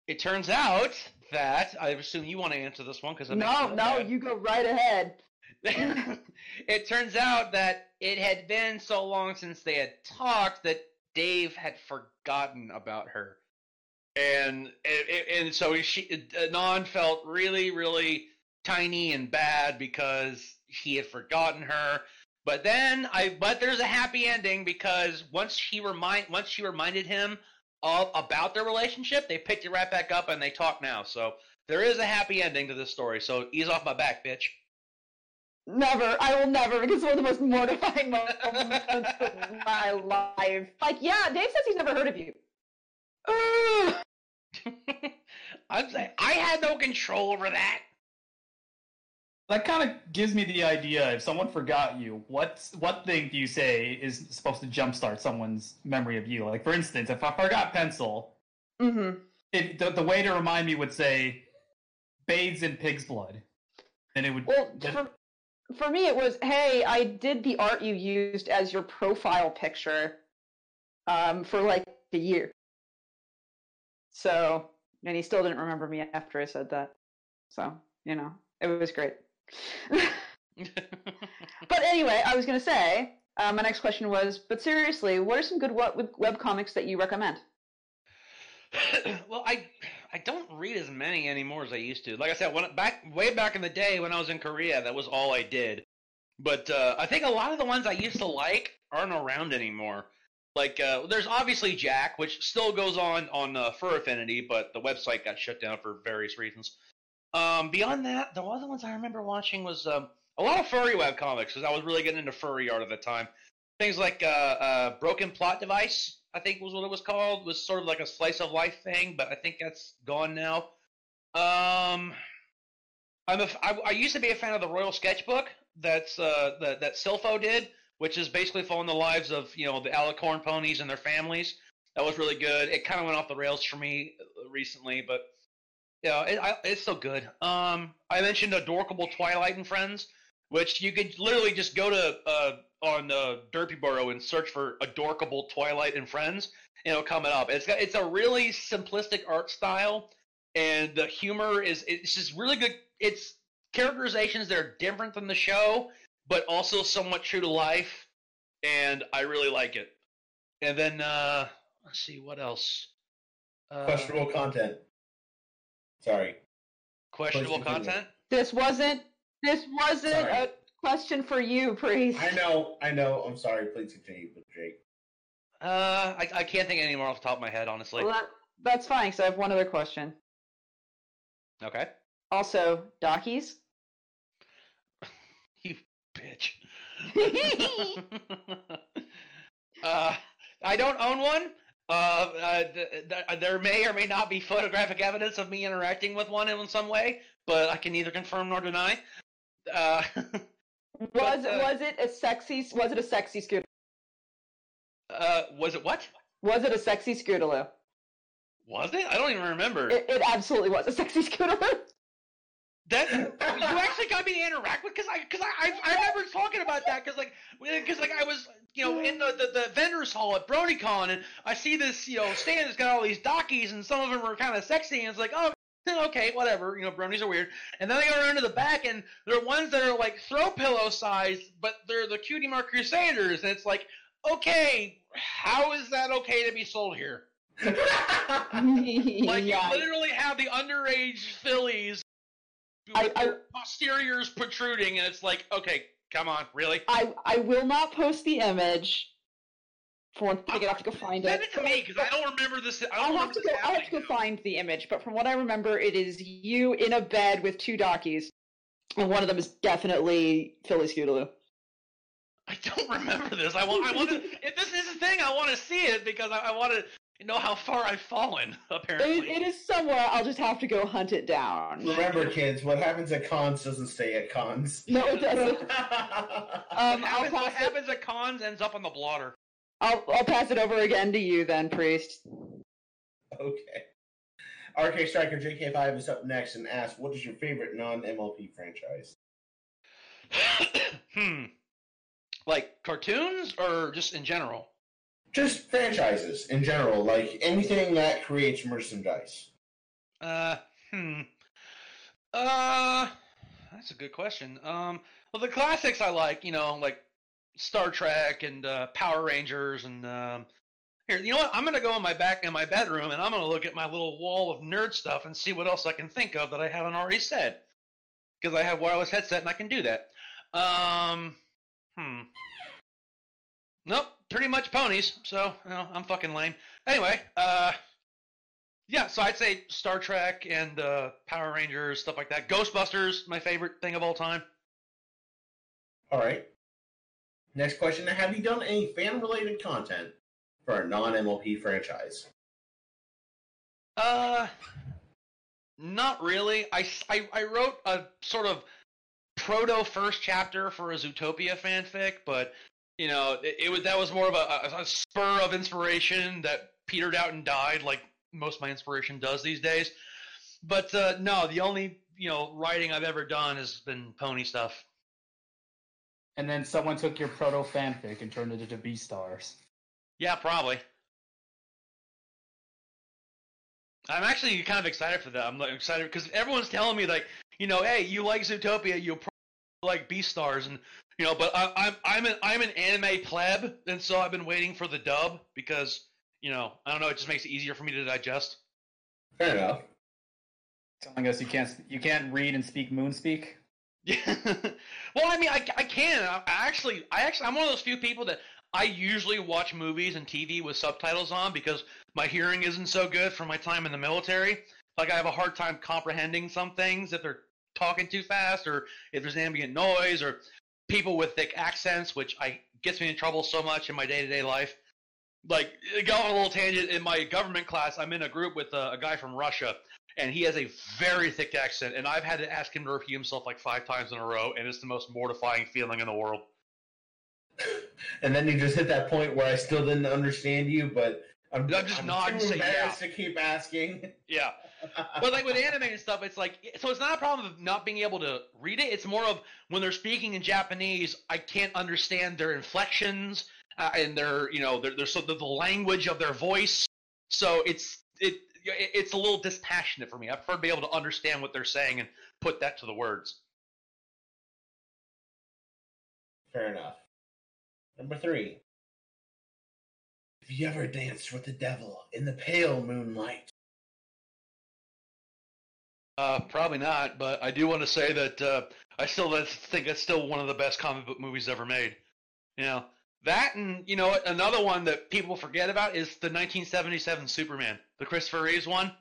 it turns out that I assume you want to answer this one because No, no, you go right ahead. it turns out that it had been so long since they had talked that Dave had forgotten about her, and and, so she Anon felt really really tiny and bad because he had forgotten her. But then I but there's a happy ending because once he remind once she reminded him of about their relationship, they picked it right back up and they talk now. So there is a happy ending to this story. So ease off my back, bitch. Never, I will never, because it's one of the most mortifying moments of my life. Like, yeah, Dave says he's never heard of you. Ugh. I'm saying I had no control over that. That kind of gives me the idea. If someone forgot you, what what thing do you say is supposed to jumpstart someone's memory of you? Like, for instance, if I forgot pencil, Mm-hmm. it, the, the way to remind me would say bathes in pig's blood. and it would. Well, then- for, for me, it was, hey, I did the art you used as your profile picture um, for like a year. So, and he still didn't remember me after I said that. So, you know, it was great. but anyway, I was going to say, uh, my next question was, but seriously, what are some good web, web comics that you recommend? well, I I don't read as many anymore as I used to. Like I said, when back way back in the day when I was in Korea, that was all I did. But uh, I think a lot of the ones I used to like aren't around anymore. Like uh, there's obviously Jack, which still goes on on uh, Fur Affinity, but the website got shut down for various reasons. Um, beyond that, the other ones I remember watching was um, a lot of furry web comics because I was really getting into furry art at the time. Things like uh, uh, Broken Plot Device, I think was what it was called, was sort of like a slice of life thing, but I think that's gone now. Um, I'm a, I, I used to be a fan of the Royal Sketchbook that's uh, that that Silfoe did, which is basically following the lives of you know the Alicorn ponies and their families. That was really good. It kind of went off the rails for me uh, recently, but yeah, it's still good. Um, I mentioned Adorkable Twilight and Friends, which you could literally just go to uh, on uh, Derpibooru and search for Adorkable Twilight and Friends, and it'll come up. It's got it's a really simplistic art style, and the humor is it's just really good. It's characterizations that are different than the show, but also somewhat true to life, and I really like it. And then uh, let's see what else. Uh, Questionable content. Sorry. questionable Please continue. content. This wasn't this wasn't Sorry. a question for you, priest. I know, I know. I'm sorry. Please continue with Jake. Uh, I, I can't think of any more off the top of my head, honestly. Well, that, that's fine, because I have one other question. Okay. Also, Dakis. Bitch. uh, I don't own one. Uh, uh, th- th- there may or may not be photographic evidence of me interacting with one in some way, but I can neither confirm nor deny. Uh, Was uh, was it a sexy? Was it a sexy scooter? uh, was it what? Was it a sexy scootaloo? Was it? I don't even remember. It, it absolutely was a sexy scootaloo. That you actually got me to interact with because I because I, I I remember talking about that because like because like I was you know in the, the the vendors hall at BronyCon and I see this you know stand that's got all these dakis and some of them are kind of sexy and it's like oh okay whatever you know bronies are weird. And then I go around to the back and there are ones that are like throw pillow sized but they're the cutie mark crusaders and it's like okay how is that okay to be sold here? Like yeah, you literally have the underage fillies I- I- their posteriors protruding, and it's like, okay, come on, really? I I will not post the image. For one thing, I have to go uh, find Send it. it to me because I don't remember this. I don't I'll have to go. I'll have to go find the image, but from what I remember, it is you in a bed with two donkeys, and one of them is definitely filly Scootaloo. I don't remember this. I want. I want to. If this is a thing, I want to see it because I, I want to know how far I've fallen. Apparently, It, it is somewhere. I'll just have to go hunt it down. Remember, kids, what happens at cons doesn't stay at cons. No, it doesn't. what, Um, I'll happens, what it. happens at cons ends up on the blotter. I'll I'll pass it over again to you then, priest. Okay. RK Striker JK5 is up next and asks, "What is your favorite non-MLP franchise?" hmm. Like cartoons or just in general? Just franchises in general, like anything that creates merchandise. Uh, hmm. Uh, that's a good question. Um, well, the classics I like, you know, like Star Trek and uh, Power Rangers, and um, here, you know what? I'm gonna go in my back in my bedroom and I'm gonna look at my little wall of nerd stuff and see what else I can think of that I haven't already said, because I have wireless headset and I can do that. Um, hmm. Nope, pretty much ponies. So, you know, I'm fucking lame. Anyway, uh. Yeah, so I'd say Star Trek and uh, Power Rangers, stuff like that. Ghostbusters, my favorite thing of all time. All right. Next question: Have you done any fan-related content for a non-MLP franchise? Uh, not really. I, I, I wrote a sort of proto first chapter for a Zootopia fanfic, but you know, it, it was that was more of a, a, a spur of inspiration that petered out and died, like most of my inspiration does these days. But uh, no, the only you know writing I've ever done has been pony stuff. And then someone took your proto fanfic and turned it into Beastars. Yeah, probably. I'm actually kind of excited for that. I'm excited because everyone's telling me like, you know, hey, you like Zootopia, you probably like stars, and you know, but I, I'm I'm an I'm an anime pleb, and so I've been waiting for the dub because you know I don't know, it just makes it easier for me to digest. Fair enough. Telling us you can't you can't read and speak moon speak. Yeah. well, I mean, I, I can. I, I actually, I actually, I'm one of those few people that I usually watch movies and TV with subtitles on because my hearing isn't so good from my time in the military. Like, I have a hard time comprehending some things if they're talking too fast or if there's ambient noise or people with thick accents, which I gets me in trouble so much in my day to day life. Like, go on a little tangent. In my government class, I'm in a group with a, a guy from Russia, and he has a very thick accent, and I've had to ask him to repeat himself like five times in a row, and it's the most mortifying feeling in the world. And then you just hit that point where I still didn't understand you, but I'm, I'm just nodding, too saying yeah. embarrassed to keep asking. Yeah. But like with anime and stuff, it's like so it's not a problem of not being able to read it. It's more of when they're speaking in Japanese, I can't understand their inflections uh, and their you know their, their so the, the language of their voice. So it's it it's a little dispassionate for me. I prefer to be able to understand what they're saying and put that to the words. Fair enough. Number three. Have you ever danced with the devil in the pale moonlight? Uh, probably not, but I do want to say that uh, I still think it's still one of the best comic book movies ever made. You know that, and you know? Another one that people forget about is the 1977 Superman, the Christopher Reeves one.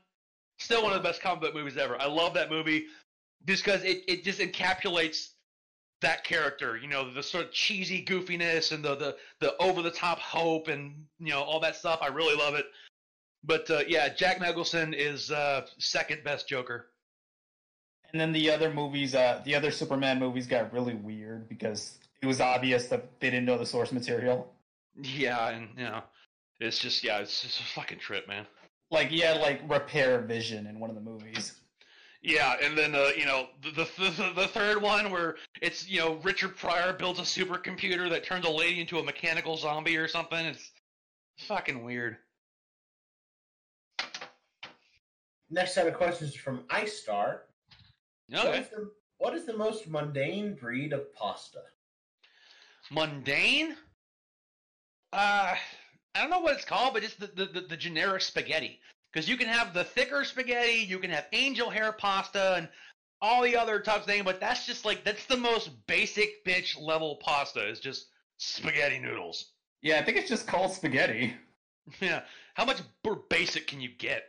Still one of the best comic book movies ever. I love that movie just because it, it just encapsulates that character. You know, the sort of cheesy goofiness and the the, the over the top hope and you know all that stuff. I really love it. But uh, yeah, Jack Nicholson is uh, second best Joker. And then the other movies, uh, the other Superman movies got really weird because it was obvious that they didn't know the source material. Yeah, and you know, it's just yeah, it's just a fucking trip, man. Like yeah, like repair vision in one of the movies. Yeah, and then uh, you know the, the the third one where it's you know Richard Pryor builds a supercomputer that turns a lady into a mechanical zombie or something. It's fucking weird. Next set of questions from Ice Star. Okay, is the, what is the most mundane breed of pasta? mundane. Uh, I don't know what it's called, but it's the the, the, the generic spaghetti. Because you can have the thicker spaghetti, you can have angel hair pasta, and all the other types of things. But that's just like that's the most basic bitch level pasta. Is just spaghetti noodles. Yeah, I think it's just called spaghetti. Yeah. How much more basic can you get?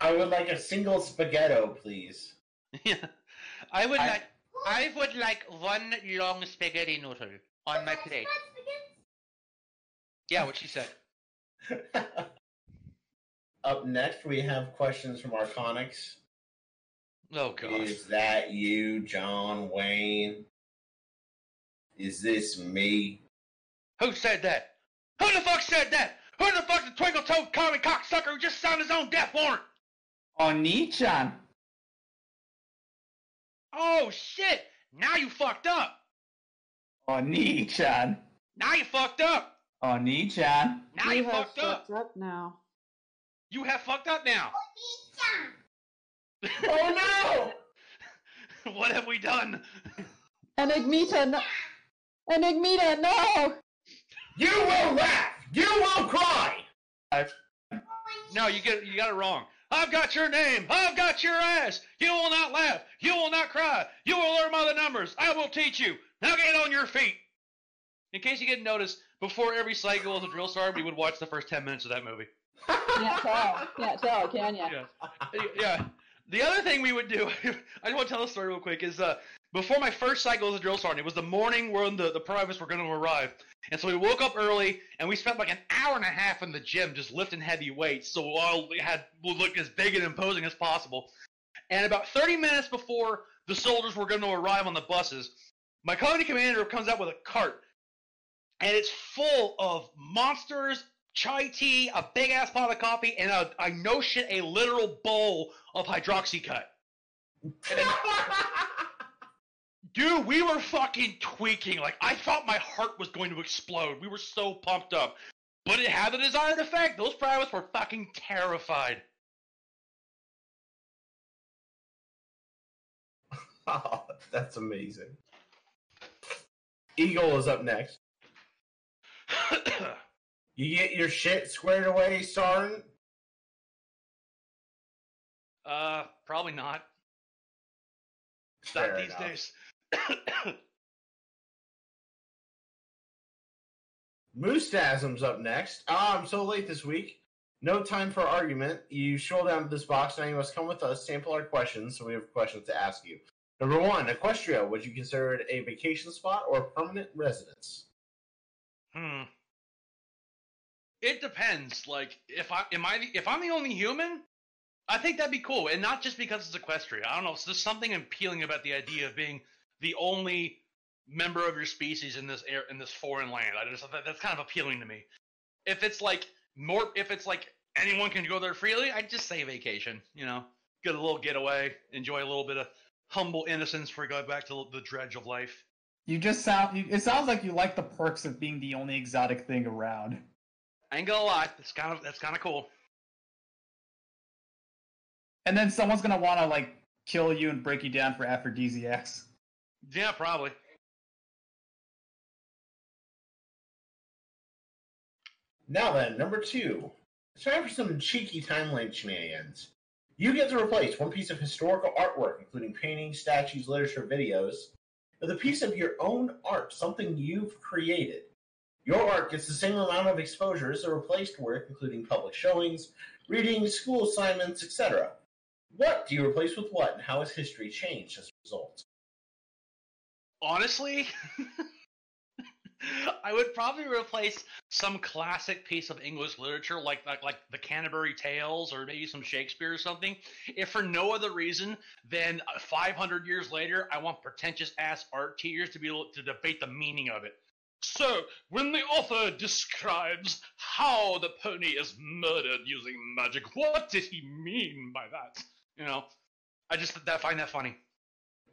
I would like a single spaghetto, please. yeah. I would I- like. I would like one long spaghetti noodle on my plate. Yeah, what she said. Up next, we have questions from Arconics. Oh god. Is that you, John Wayne? Is this me? Who said that? Who the fuck said that? Who the fuck's the twinkle toed commie cocksucker who just signed his own death warrant? Oni-chan. Oh shit! Now you fucked up. Oni-chan. Now you fucked up. Oni-chan. Now you, have fucked up. fucked up now. You have fucked up now. Oh no! what have we done? Enigmita, no. Enigmita, no! You will laugh! You will cry! No, you get you got it wrong. I've got your name. I've got your ass. You will not laugh. You will not cry. You will learn by the numbers. I will teach you. Now get on your feet. In case you didn't notice, before every cycle of the drill sergeant, we would watch the first ten minutes of that movie. Can't tell. Can't tell, can you? Yeah. yeah. The other thing we would do, I just want to tell a story real quick, is uh, before my first cycle as a drill sergeant, it was the morning when the, the privates were going to arrive. And so we woke up early and we spent like an hour and a half in the gym just lifting heavy weights. So all we had would look as big and imposing as possible. And about 30 minutes before the soldiers were going to arrive on the buses, my company commander comes out with a cart. And it's full of monsters, chai tea, a big ass pot of coffee, and a, I no shit, a literal bowl of hydroxycut. And then- Dude, we were fucking tweaking. Like, I thought my heart was going to explode. We were so pumped up. But it had the desired effect. Those privates were fucking terrified. Oh, that's amazing. Eagle is up next. You get your shit squared away, Sergeant? uh, probably not. Fair Not these enough. days. Moostasm's up next. Ah, I'm so late this week. No time for argument. You scroll down to this box, now you must come with us, sample our questions, so we have questions to ask you. Number one, Equestria, would you consider it a vacation spot or permanent residence? Hmm. It depends. Like, if I am I if I'm the only human, I think that'd be cool, and not just because it's Equestria. I don't know. Just something appealing about the idea of being the only member of your species in this air in this foreign land. I just that's kind of appealing to me. If it's like more, if it's like anyone can go there freely, I'd just say vacation. You know, get a little getaway, enjoy a little bit of humble innocence before you go back to the dredge of life. You just sound. You, it sounds like you like the perks of being the only exotic thing around. I ain't gonna lie, that's kind of that's kind of cool. And then someone's gonna want to like kill you and break you down for aphrodisiacs. Yeah, probably. Now then, number two. It's time for some cheeky timeline shenanigans. You get to replace one piece of historical artwork, including paintings, statues, literature, videos, with a piece of your own art, something you've created. Your art gets the same amount of exposure as the replaced work, including public showings, readings, school assignments, etc. What do you replace with what, and how has history changed as a result? Honestly, I would probably replace some classic piece of English literature, like, like like the Canterbury Tales, or maybe some Shakespeare or something. If for no other reason than uh, 500 years later, I want pretentious ass art teachers to be able to debate the meaning of it. So, when the author describes how the pony is murdered using magic, what did he mean by that? You know, I just that find that funny.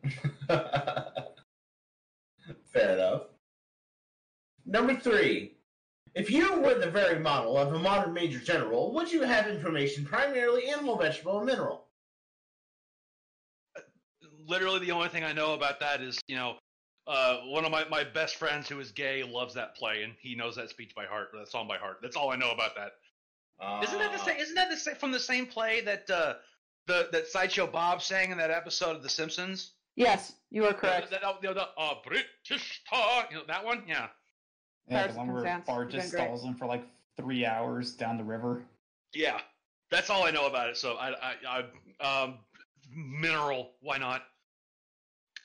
Fair enough. Number three. If you were the very model of a modern major general, would you have information primarily animal, vegetable, and mineral? literally the only thing I know about that is, you know, Uh, one of my, my best friends who is gay loves that play, and he knows that speech by heart, that song by heart. That's all I know about that. Uh, Isn't that the same? Isn't that the same, from the same play that uh, the that sideshow Bob sang in that episode of The Simpsons? Yes, you are correct. The, the, the, the, uh, British talk. You know that one? Yeah. Yeah, Paris the one where Bart just stalls him for like three hours down the river. Yeah. That's all I know about it. So I, I, I um, mineral. Why not?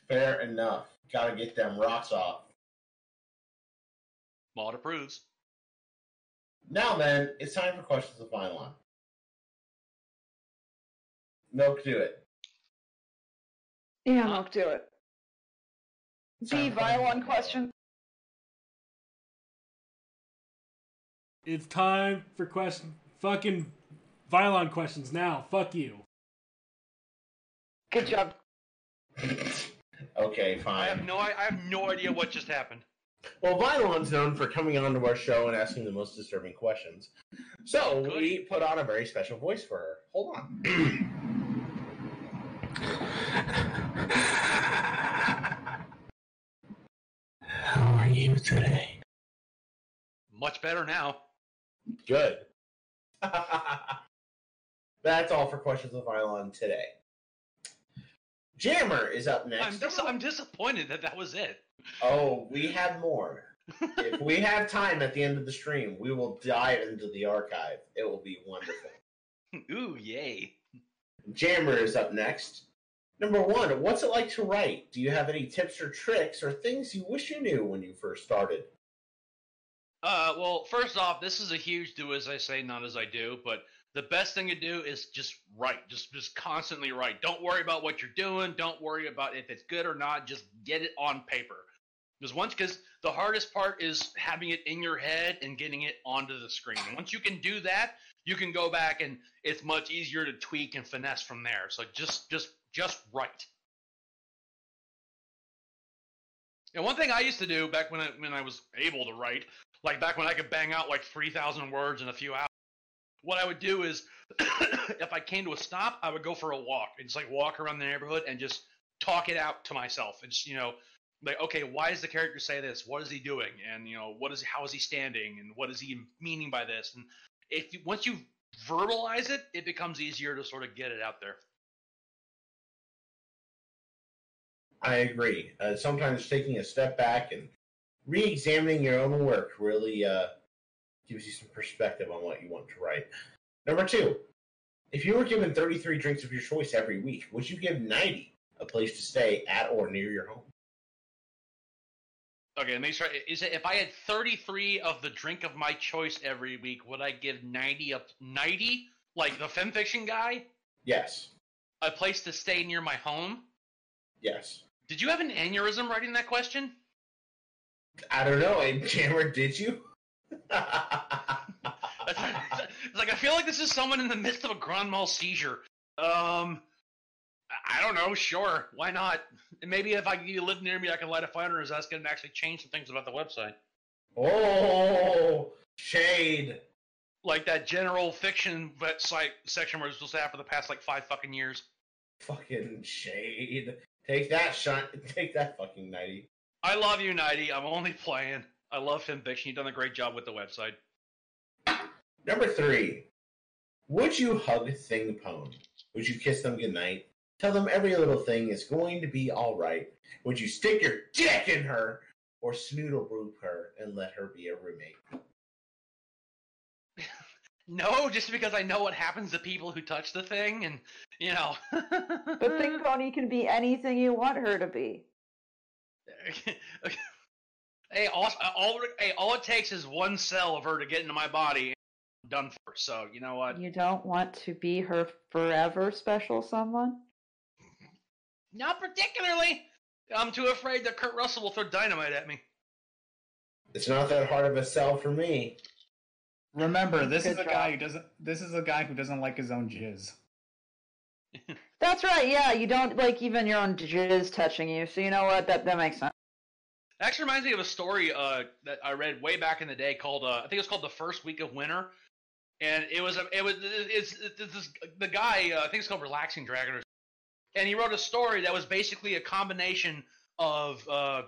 Fair enough. Gotta get them rocks off. Maud approves. Now then, it's time for questions of Vylon. Milk, do it. Yeah, Milk, do it. The Time for question. It's time for question fucking Vylon questions now. Fuck you. Good job. okay, fine. I fine. have no I, I have no idea what just happened. Well, Vylon's known for coming onto our show and asking the most disturbing questions. So Good. we put on a very special voice for her. Hold on. How are you today? Much better now. Good. That's all for questions of Vylon today. Jammer is up next. I'm, dis- I'm disappointed that that was it. Oh, we have more. if we have time at the end of the stream, we will dive into the archive. It will be wonderful. Ooh, yay. Jammer is up next. Number one, what's it like to write? Do you have any tips or tricks or things you wish you knew when you first started? Uh, well, first off, this is a huge do as I say, not as I do. But the best thing to do is just write. Just just constantly write. Don't worry about what you're doing. Don't worry about if it's good or not. Just get it on paper. Because once, because the hardest part is having it in your head and getting it onto the screen. Once you can do that, you can go back and it's much easier to tweak and finesse from there. So just just just write. And one thing I used to do back when I when I was able to write, like back when I could bang out like three thousand words in a few hours, what I would do is, if I came to a stop, I would go for a walk and just like walk around the neighborhood and just talk it out to myself. And just you know, like okay, why does the character say this? What is he doing? And you know, what is how is he standing? And what is he meaning by this? And if you, once you verbalize it, it becomes easier to sort of get it out there. I agree. Uh, sometimes taking a step back and re-examining your own work really uh, gives you some perspective on what you want to write. Number two, if you were given 33 drinks of your choice every week, would you give Knighty a place to stay at or near your home? Okay, let me try. Is it if I had 33 of the drink of my choice every week, would I give Knighty up Knighty like the fanfiction guy Yes. a place to stay near my home? Yes. Did you have an aneurysm writing that question? I don't know. Jammer, did you? It's like I feel like this is someone in the midst of a grand mal seizure. Um, I don't know. Sure, why not? And maybe if I you live near me, I can light a fire, and that's going to actually change some things about the website. oh, shade. Like that general fiction site section where it's supposed to have for the past like five fucking years. Fucking shade. Take that, shot. Take that, fucking Knighty. I love you, Knighty. I'm only playing. I love FimFiction. You've done a great job with the website. Number three, would you hug Thing Pone? Would you kiss them goodnight? Tell them every little thing is going to be all right? Would you stick your dick in her or snoodle boop her and let her be a roommate? No, just because I know what happens to people who touch the thing, and you know. But Thing Pony can be anything you want her to be. hey, all, all, hey, all it takes is one cell of her to get into my body. And I'm done for. So you know what? You don't want to be her forever special someone? Not particularly. I'm too afraid that Kurt Russell will throw dynamite at me. It's not that hard of a sell for me. Remember, this is Good a guy who doesn't. This is a guy who doesn't like his own jizz. That's right, yeah, you don't like even your own jizz touching you, so you know what? That that makes sense. Actually, reminds me of a story uh, that I read way back in the day called uh, I think it was called the first week of winter, and it was it was it's, it's this, the guy uh, I think it's called Relaxing Dragon, and he wrote a story that was basically a combination of uh,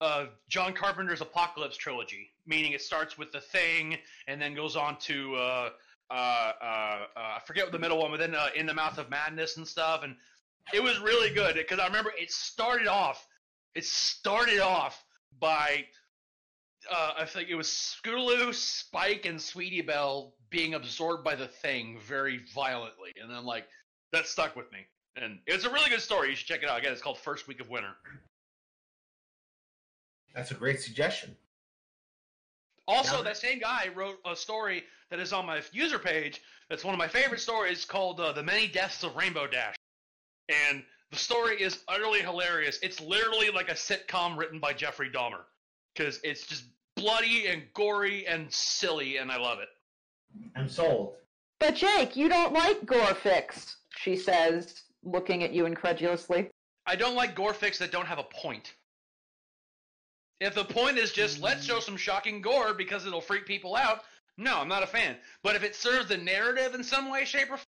uh, John Carpenter's Apocalypse trilogy, meaning it starts with the Thing and then goes on to uh, I forget what the middle one, but then In the Mouth of Madness and stuff, and it was really good because I remember it started off. It started off by uh, I think it was Scootaloo, Spike, and Sweetie Belle being absorbed by the Thing very violently, and then like that stuck with me. And it's a really good story. You should check it out. Again, it's called First Week of Winter. That's a great suggestion. Also, that same guy wrote a story that is on my user page. That's one of my favorite stories called uh, "The Many Deaths of Rainbow Dash," and the story is utterly hilarious. It's literally like a sitcom written by Jeffrey Dahmer because it's just bloody and gory and silly, and I love it. I'm sold. But Jake, you don't like gorefics, she says, looking at you incredulously. I don't like gore fics that don't have a point. If the point is just let's show some shocking gore because it'll freak people out, no, I'm not a fan. But if it serves the narrative in some way, shape, or form,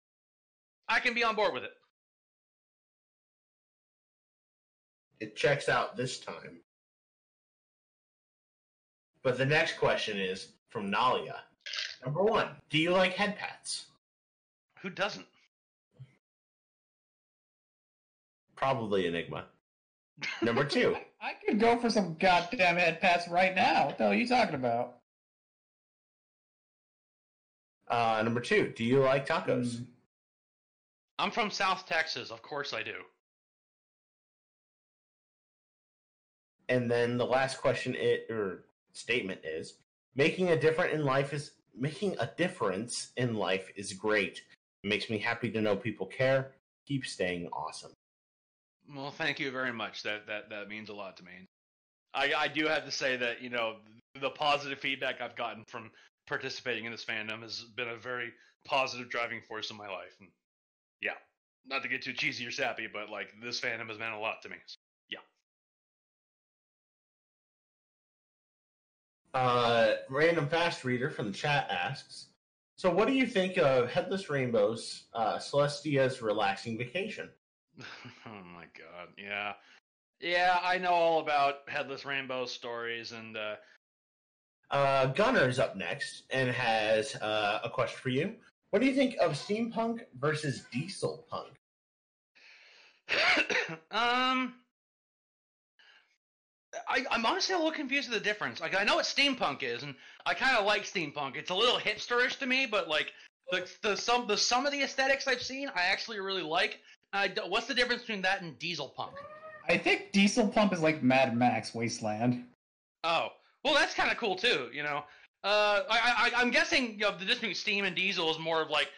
I can be on board with it. It checks out this time. But the next question is from Nalia. Number one, do you like head pats? Who doesn't? Probably Enigma. Number two, I could go for some goddamn head pats right now. What the hell are you talking about? uh, number two, do you like tacos? Mm, I'm from South Texas, of course I do. And then the last question it or statement is making a different in life is making a difference in life is great. It makes me happy to know people care. Keep staying awesome. Well, thank you very much. That that that means a lot to me. I I do have to say that you know the positive feedback I've gotten from participating in this fandom has been a very positive driving force in my life. And yeah, not to get too cheesy or sappy, but like this fandom has meant a lot to me. So, Uh, random fast reader from the chat asks, so what do you think of Headless Rainbow's uh, Celestia's relaxing vacation? oh my god. Yeah. Yeah, I know all about Headless Rainbow stories and uh Uh, Gunner's up next and has uh, a question for you. What do you think of steampunk versus diesel punk? um, I, I'm honestly a little confused with the difference. Like, I know what steampunk is, and I kind of like steampunk. It's a little hipsterish to me, but like the the some the some of the aesthetics I've seen, I actually really like. I what's the difference between that and diesel punk? I think Diesel punk is like Mad Max Wasteland. Oh, well, that's kind of cool too. You know, uh, I, I I'm guessing you know, the difference between steam and diesel is more of like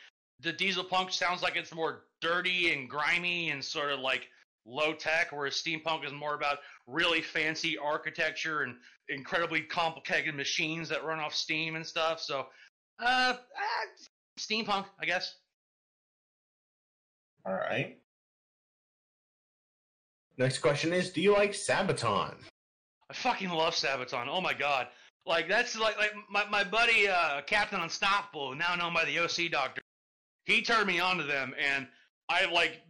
the diesel punk sounds like it's more dirty and grimy and sort of like low tech, whereas steampunk is more about really fancy architecture and incredibly complicated machines that run off steam and stuff. So, uh, uh steampunk, I guess. All right. Next question is Do you like Sabaton? I fucking love Sabaton. Oh my god. Like that's like like my, my buddy uh, Captain Unstoppable, now known by the OC Doctor. He turned me on to them, and I like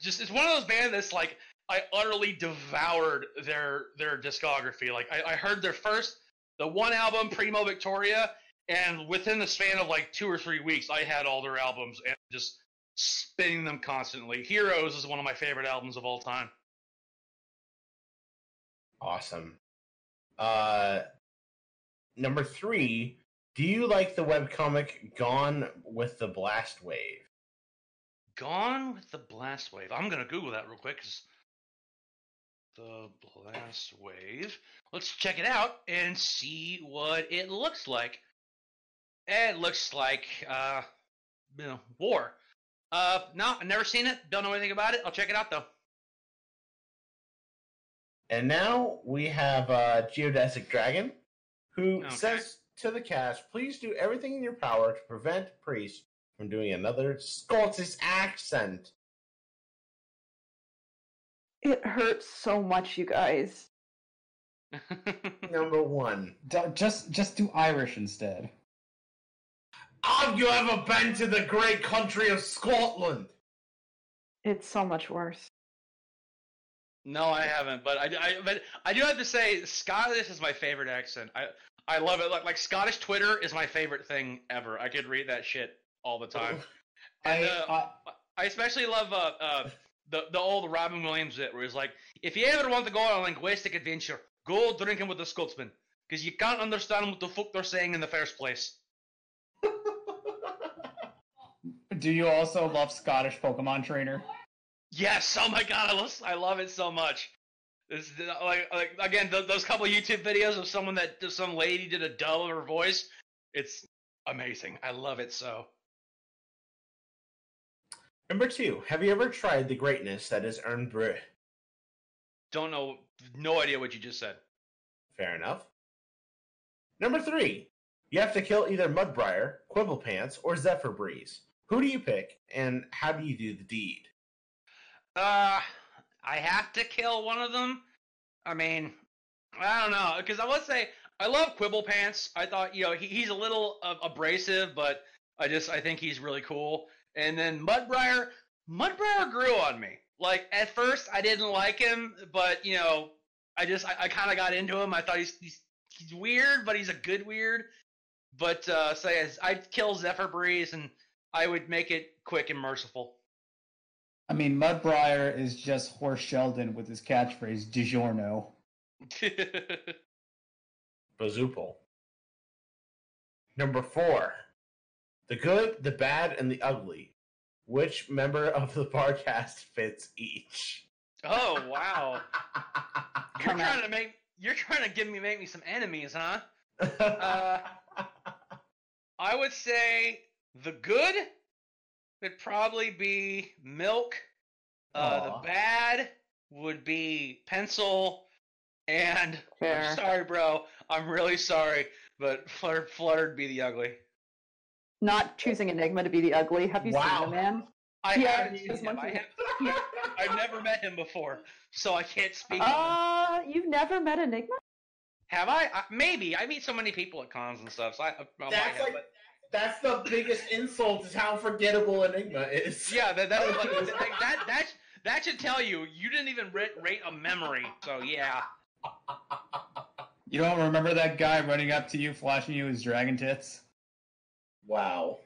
just it's one of those bands that's like I utterly devoured their their discography. Like I, I heard their first the one album Primo Victoria, and within the span of like two or three weeks, I had all their albums and just spinning them constantly. Heroes is one of my favorite albums of all time. Awesome. Uh, number three, do you like the webcomic Gone with the Blast Wave? Gone with the Blast Wave. I'm gonna Google that real quick. 'cause the Blast Wave. Let's check it out and see what it looks like. It looks like uh, you know, war. Uh, no, I've never seen it. Don't know anything about it. I'll check it out though. And now we have uh, Geodesic Dragon, who Okay. says to the cast, please do everything in your power to prevent Priest from doing another Scottish accent. It hurts so much, you guys. Number one. D- just just do Irish instead. Have you ever been to the great country of Scotland? It's so much worse. No, I haven't, but I, I but I do have to say Scottish is my favorite accent. I I love it. Like, like Scottish Twitter is my favorite thing ever. I could read that shit all the time. And, I, uh, I, I especially love uh, uh, the the old Robin Williams bit where he's like, if you ever want to go on a linguistic adventure, go drinking with the Scotsman because you can't understand what the fuck they're saying in the first place. do you also love Scottish Pokemon Trainer? Yes, oh my god, I love, I love it so much. This, like, like again, th- those couple YouTube videos of someone that some lady did a dub of her voice. It's amazing. I love it so. Number two, have you ever tried the greatness that is Irn-Bru? Don't know, no idea what you just said. Fair enough. Number three, you have to kill either Mudbriar, Quibblepants, or Zephyr Breeze. Who do you pick, and how do you do the deed? Uh, I have to kill one of them. I mean, I don't know, because I would say I love Quibble Pants. I thought you know he, he's a little uh, abrasive, but I just I think he's really cool. And then Mudbriar, Mudbriar grew on me. Like at first I didn't like him, but you know I just I, I kind of got into him. I thought he's, he's he's weird, but he's a good weird. But uh, so yes, I'd kill Zephyr Breeze, and I would make it quick and merciful. I mean, Mudbriar is just Horse Sheldon with his catchphrase "DiGiorno." Bazoople. Number four, the good, the bad, and the ugly. Which member of the podcast fits each? oh wow! You're trying to make you're trying to give me make me some enemies, huh? Uh, I would say the good would probably be milk. Uh, the bad would be pencil. And Fair. I'm sorry, bro. I'm really sorry, but flutter fluttered be the ugly. Not choosing Enigma to be the ugly. Have you Wow. seen the man? I Yeah, haven't seen him. I have, I've never met him before, so I can't speak. on. Uh, you've never met Enigma? Have I? I? Maybe. I meet so many people at cons and stuff. So I, I might That's have, like but- that's the biggest insult is how forgettable Enigma is. Yeah, that that, like, that that that that should tell you you didn't even rate, rate a memory. So yeah, You don't remember that guy running up to you, flashing you his dragon tits? Wow.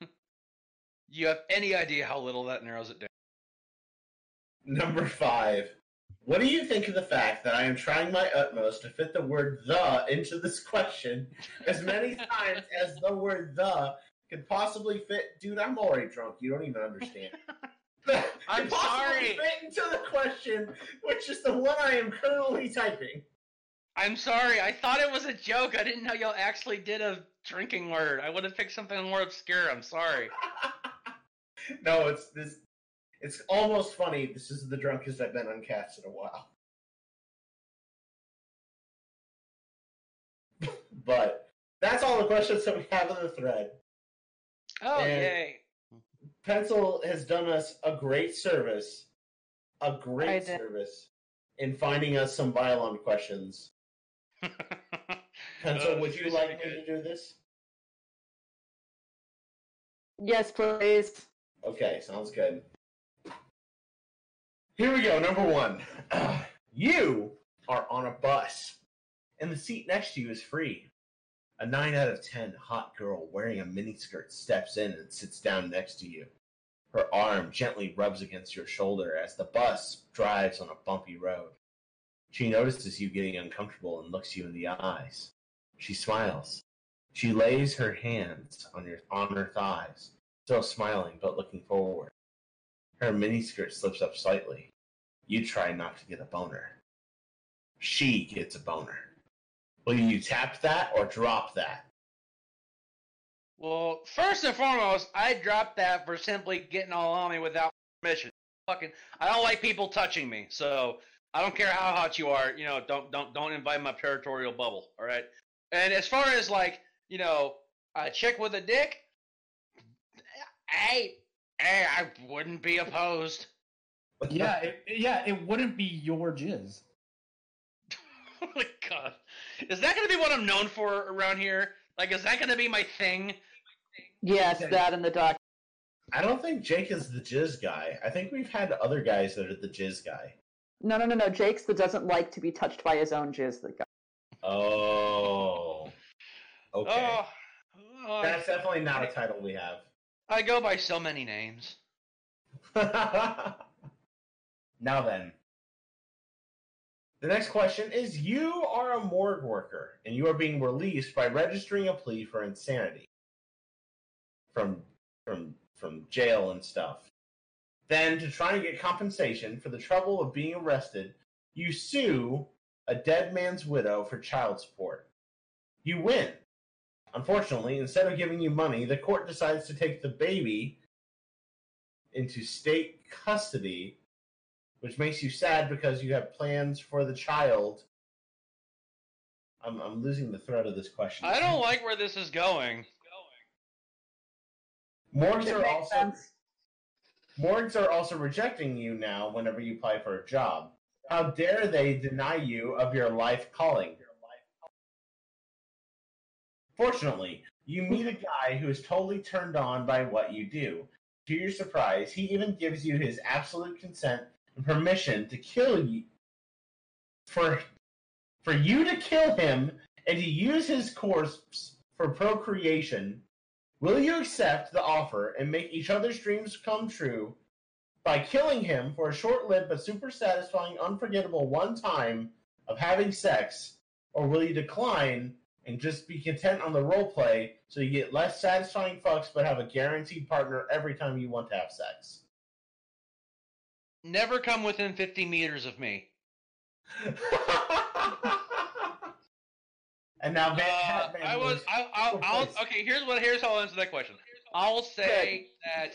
you have any idea how little that narrows it down? Number five. What do you think of the fact that I am trying my utmost to fit the word the into this question as many times as the word the could possibly fit? Dude, I'm already drunk. You don't even understand. I'm sorry. Fit into the question, which is the one I am currently typing. I'm sorry. I thought it was a joke. I didn't know y'all actually did a drinking word. I would have picked something more obscure. I'm sorry. no, it's this. It's almost funny. This is the drunkest I've been on cast in a while. but that's all the questions that we have in the thread. Oh And- yay! Pencil has done us a great service, A great service in finding us some Vylon questions. Pencil, Oh, uh, would you like me uh, to do this? Yes, please. Okay, sounds good. Here we go. Number one. you are on a bus, and the seat next to you is free. A 9 out of 10 hot girl wearing a miniskirt steps in and sits down next to you. Her arm gently rubs against your shoulder as the bus drives on a bumpy road. She notices you getting uncomfortable and looks you in the eyes. She smiles. She lays her hands on your on her thighs still smiling but looking forward. Her miniskirt slips up slightly. You try not to get a boner. She gets a boner. Will you tap that or drop that? Well, first and foremost, I dropped that for simply getting all on me without permission. Fucking, I don't like people touching me, so I don't care how hot you are. You know, don't don't don't invite my territorial bubble. All right. And as far as like, you know, a chick with a dick, hey, hey, I wouldn't be opposed. Yeah, it, yeah, it wouldn't be your jizz. oh my god, is that gonna be what I'm known for around here? Like, is that gonna be my thing? Yes, that and the doc. I don't think Jake is the jizz guy. I think we've had other guys that are the jizz guy. No, no, no, no. Jake's the doesn't like to be touched by his own jizz. The guy. Oh. Okay. Oh, oh, That's definitely not a title we have. I go by so many names. now then. The next question is You are a morgue worker and you are being released by registering a plea for insanity from from from jail and stuff. Then to try and get compensation for the trouble of being arrested, you sue a dead man's widow for child support. You win. Unfortunately, instead of giving you money, the court decides to take the baby into state custody, which makes you sad because you have plans for the child. I'm, I'm losing the thread of this question. I don't like where this is going. Morgues It are also sense. Morgues are also rejecting you now whenever you apply for a job. How dare they deny you of your life calling? Fortunately, you meet a guy who is totally turned on by what you do. To your surprise, he even gives you his absolute consent and permission to kill you for for you to kill him and to use his corpse for procreation. Will you accept the offer and make each other's dreams come true by killing him for a short-lived but super satisfying, unforgettable one time of having sex, or will you decline and just be content on the role play so you get less satisfying fucks but have a guaranteed partner every time you want to have sex? Never come within 50 meters of me. and now Van Uh, I was. I, I'll, I'll, okay, here's what. Here's how I'll answer that question. I'll say that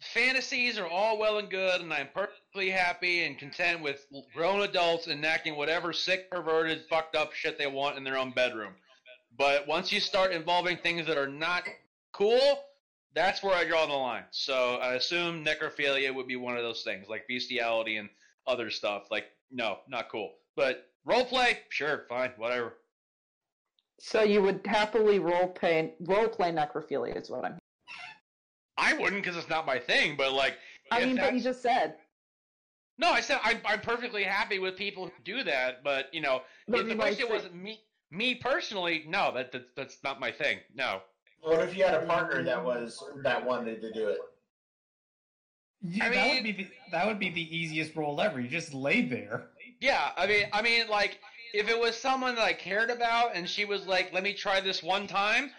fantasies are all well and good, and I'm perfectly happy and content with grown adults enacting whatever sick, perverted, fucked up shit they want in their own bedroom. But once you start involving things that are not cool, that's where I draw the line. So I assume necrophilia would be one of those things, like bestiality and other stuff. Like, no, not cool. But role play, sure, fine, whatever. So you would happily role play role play necrophilia is what I'm. I wouldn't because it's not my thing, but like, I mean, but you just said. no, I said I'm, I'm perfectly happy with people who do that, but you know, But if the you might question say- wasn't me, me personally, no, that, that that's not my thing. No, What if you had a partner that was that wanted to do it? Yeah, I that would be the, that would be the easiest role ever. You just lay there. yeah, I mean, I mean, like, if it was someone that I cared about and she was like, "Let me try this one time,"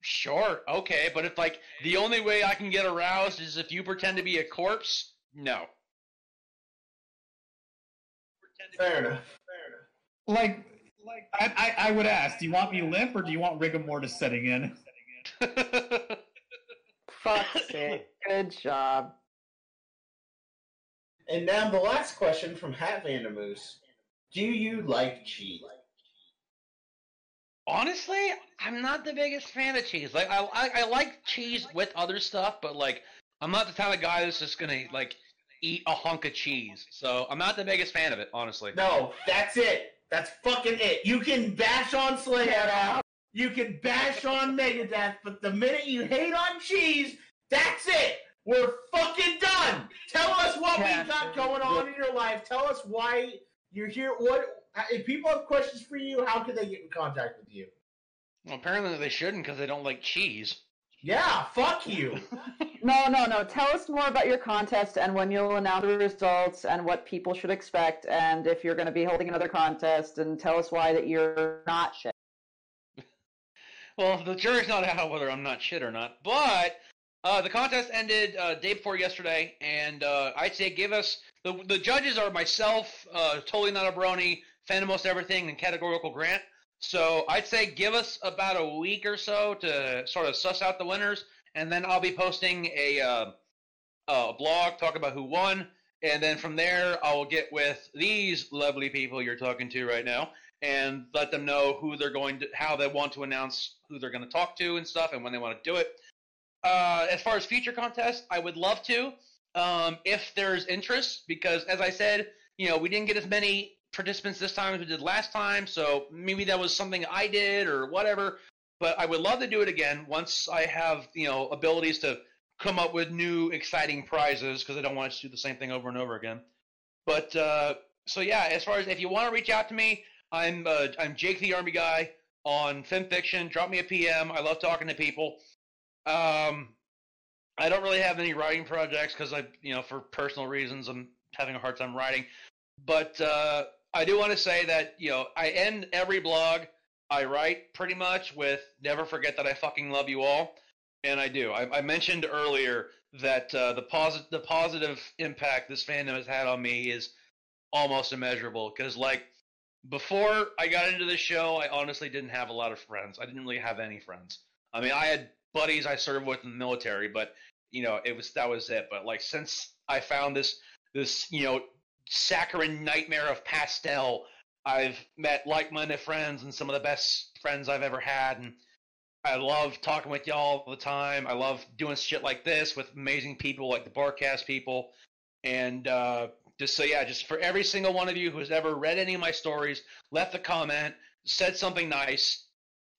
sure, okay, but if like the only way I can get aroused is if you pretend to be a corpse, no. Fair enough. Like, like I, I, I would ask, do you want me limp or do you want rigor mortis setting in? Fuck's sake. Good job. And now the last question from Hat Vandermoose. Do you like cheese? Honestly, I'm not the biggest fan of cheese. Like, I, I, I like cheese with other stuff, but like, I'm not the type of guy that's just gonna like eat a hunk of cheese. So I'm not the biggest fan of it, honestly. No, that's it. That's fucking it. You can bash on Slayer. You can bash on Megadeth, but the minute you hate on cheese, that's it. We're fucking done. Tell us what we got going on in your life. Tell us why you're here. What if people have questions for you? How can they get in contact with you? Well, apparently they shouldn't because they don't like cheese. Yeah, fuck you. No, no, no. Tell us more about your contest and when you'll announce the results and what people should expect and if you're going to be holding another contest and tell us why that you're not shit. Well, the jury's not out whether I'm not shit or not, but uh, the contest ended uh, day before yesterday, and uh, I'd say give us the the judges are myself, uh, totally not a brony, fan of most everything, and categorical Grant. So I'd say give us about a week or so to sort of suss out the winners, and then I'll be posting a uh, a blog talk about who won, and then from there I'll get with these lovely people you're talking to right now and let them know who they're going to, how they want to announce who they're going to talk to and stuff, and when they want to do it. Uh, as far as future contests, I would love to, um, if there's interest, because as I said, you know, we didn't get as many participants this time as we did last time, so maybe that was something I did or whatever. But I would love to do it again once I have, you know, abilities to come up with new exciting prizes, because I don't want to do the same thing over and over again. But uh, so yeah, as far as if you want to reach out to me, I'm uh, I'm Jake the Army Guy on FimFiction. Drop me a PM. I love talking to people. Um, I don't really have any writing projects because I, you know, for personal reasons, I'm having a hard time writing. But uh, I do want to say that you know I end every blog I write pretty much with "Never forget that I fucking love you all," and I do. I, I mentioned earlier that uh, the positive the positive impact this fandom has had on me is almost immeasurable. Because like before I got into this show, I honestly didn't have a lot of friends. I didn't really have any friends. I mean, I had buddies I served with in the military, but you know, it was that was it. But like since I found this this you know saccharine nightmare of pastel, I've met like-minded friends and some of the best friends I've ever had, and I love talking with y'all all the time. I love doing shit like this with amazing people like the Barcast people, and uh, just so yeah, just for every single one of you who's ever read any of my stories, left a comment, said something nice,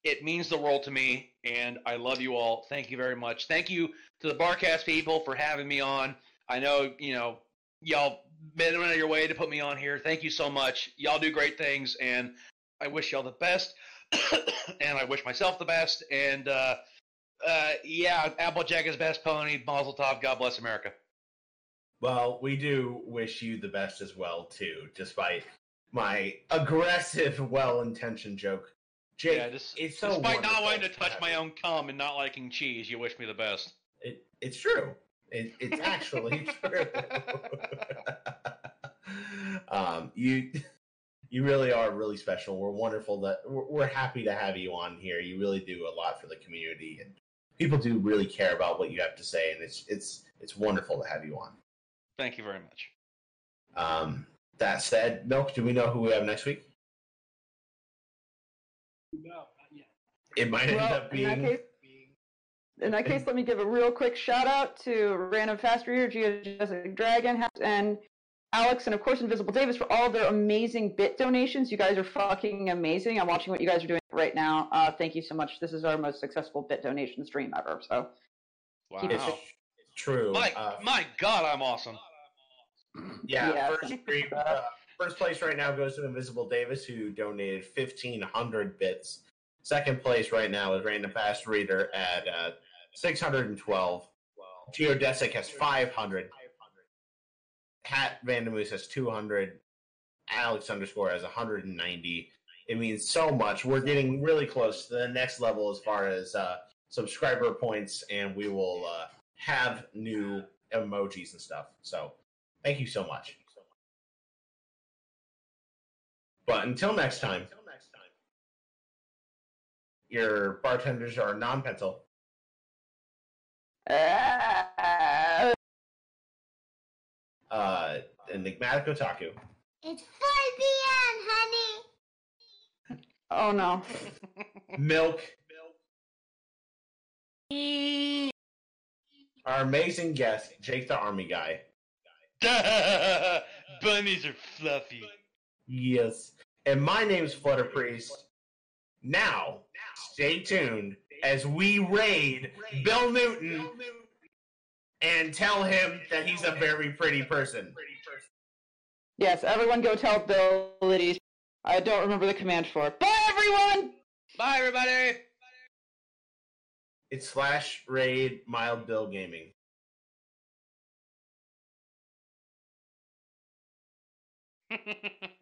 it means the world to me, and I love you all. Thank you very much. Thank you to the Barcast people for having me on. I know you know y'all been out of your way to put me on here. Thank you so much. Y'all do great things, and I wish y'all the best. and I wish myself the best. And uh, uh, yeah, Applejack is best pony. Mazel tov. God bless America. Well, we do wish you the best as well, too, despite my aggressive, well-intentioned joke. Jake, yeah, just, it's so despite not wanting to touch my own cum and not liking cheese, you wish me the best. It, it's true. It, it's actually true. um, you you really are really special. We're wonderful that we're, we're happy to have you on here. You really do a lot for the community, and people do really care about what you have to say. And it's it's it's wonderful to have you on. Thank you very much. Um, that said, Milk, do we know who we have next week? No, not yet. It might end Well, up in that being. case, in that case, let me give a real quick shout out to Random Fast Reader, Geodesic Dragon, and Alex, and of course Invisible Davis for all their amazing bit donations. You guys are fucking amazing. I'm watching what you guys are doing right now. Uh, thank you so much. This is our most successful bit donation stream ever. So Wow. Keep it It's true. My, Uh, my God, I'm awesome. Yeah, Yeah. first, stream, uh, first place right now goes to Invisible Davis, who donated fifteen hundred bits. Second place right now is Random Fast Reader at uh, six hundred and twelve. Geodesic has five hundred. Hat Vandemoose has two hundred. Alex underscore has one hundred and ninety. It means so much. We're getting really close to the next level as far as uh, subscriber points, and we will uh, have new emojis and stuff. So thank you so much. But until next time, until next time. your bartenders are Anon Pencil. uh, Uh, enigmatic otaku. It's 4 p.m., honey. oh no. Milk. Our amazing guest, Jake the Army Guy. Bunnies are fluffy. Yes. And my name's Flutter Priest. Now, stay tuned as we raid Bill Newton and tell him that he's a very pretty person. Yes, everyone go tell Bill that he's. I don't remember the command for it. Bye, everyone! Bye, everybody. It's slash raid mild Bill gaming.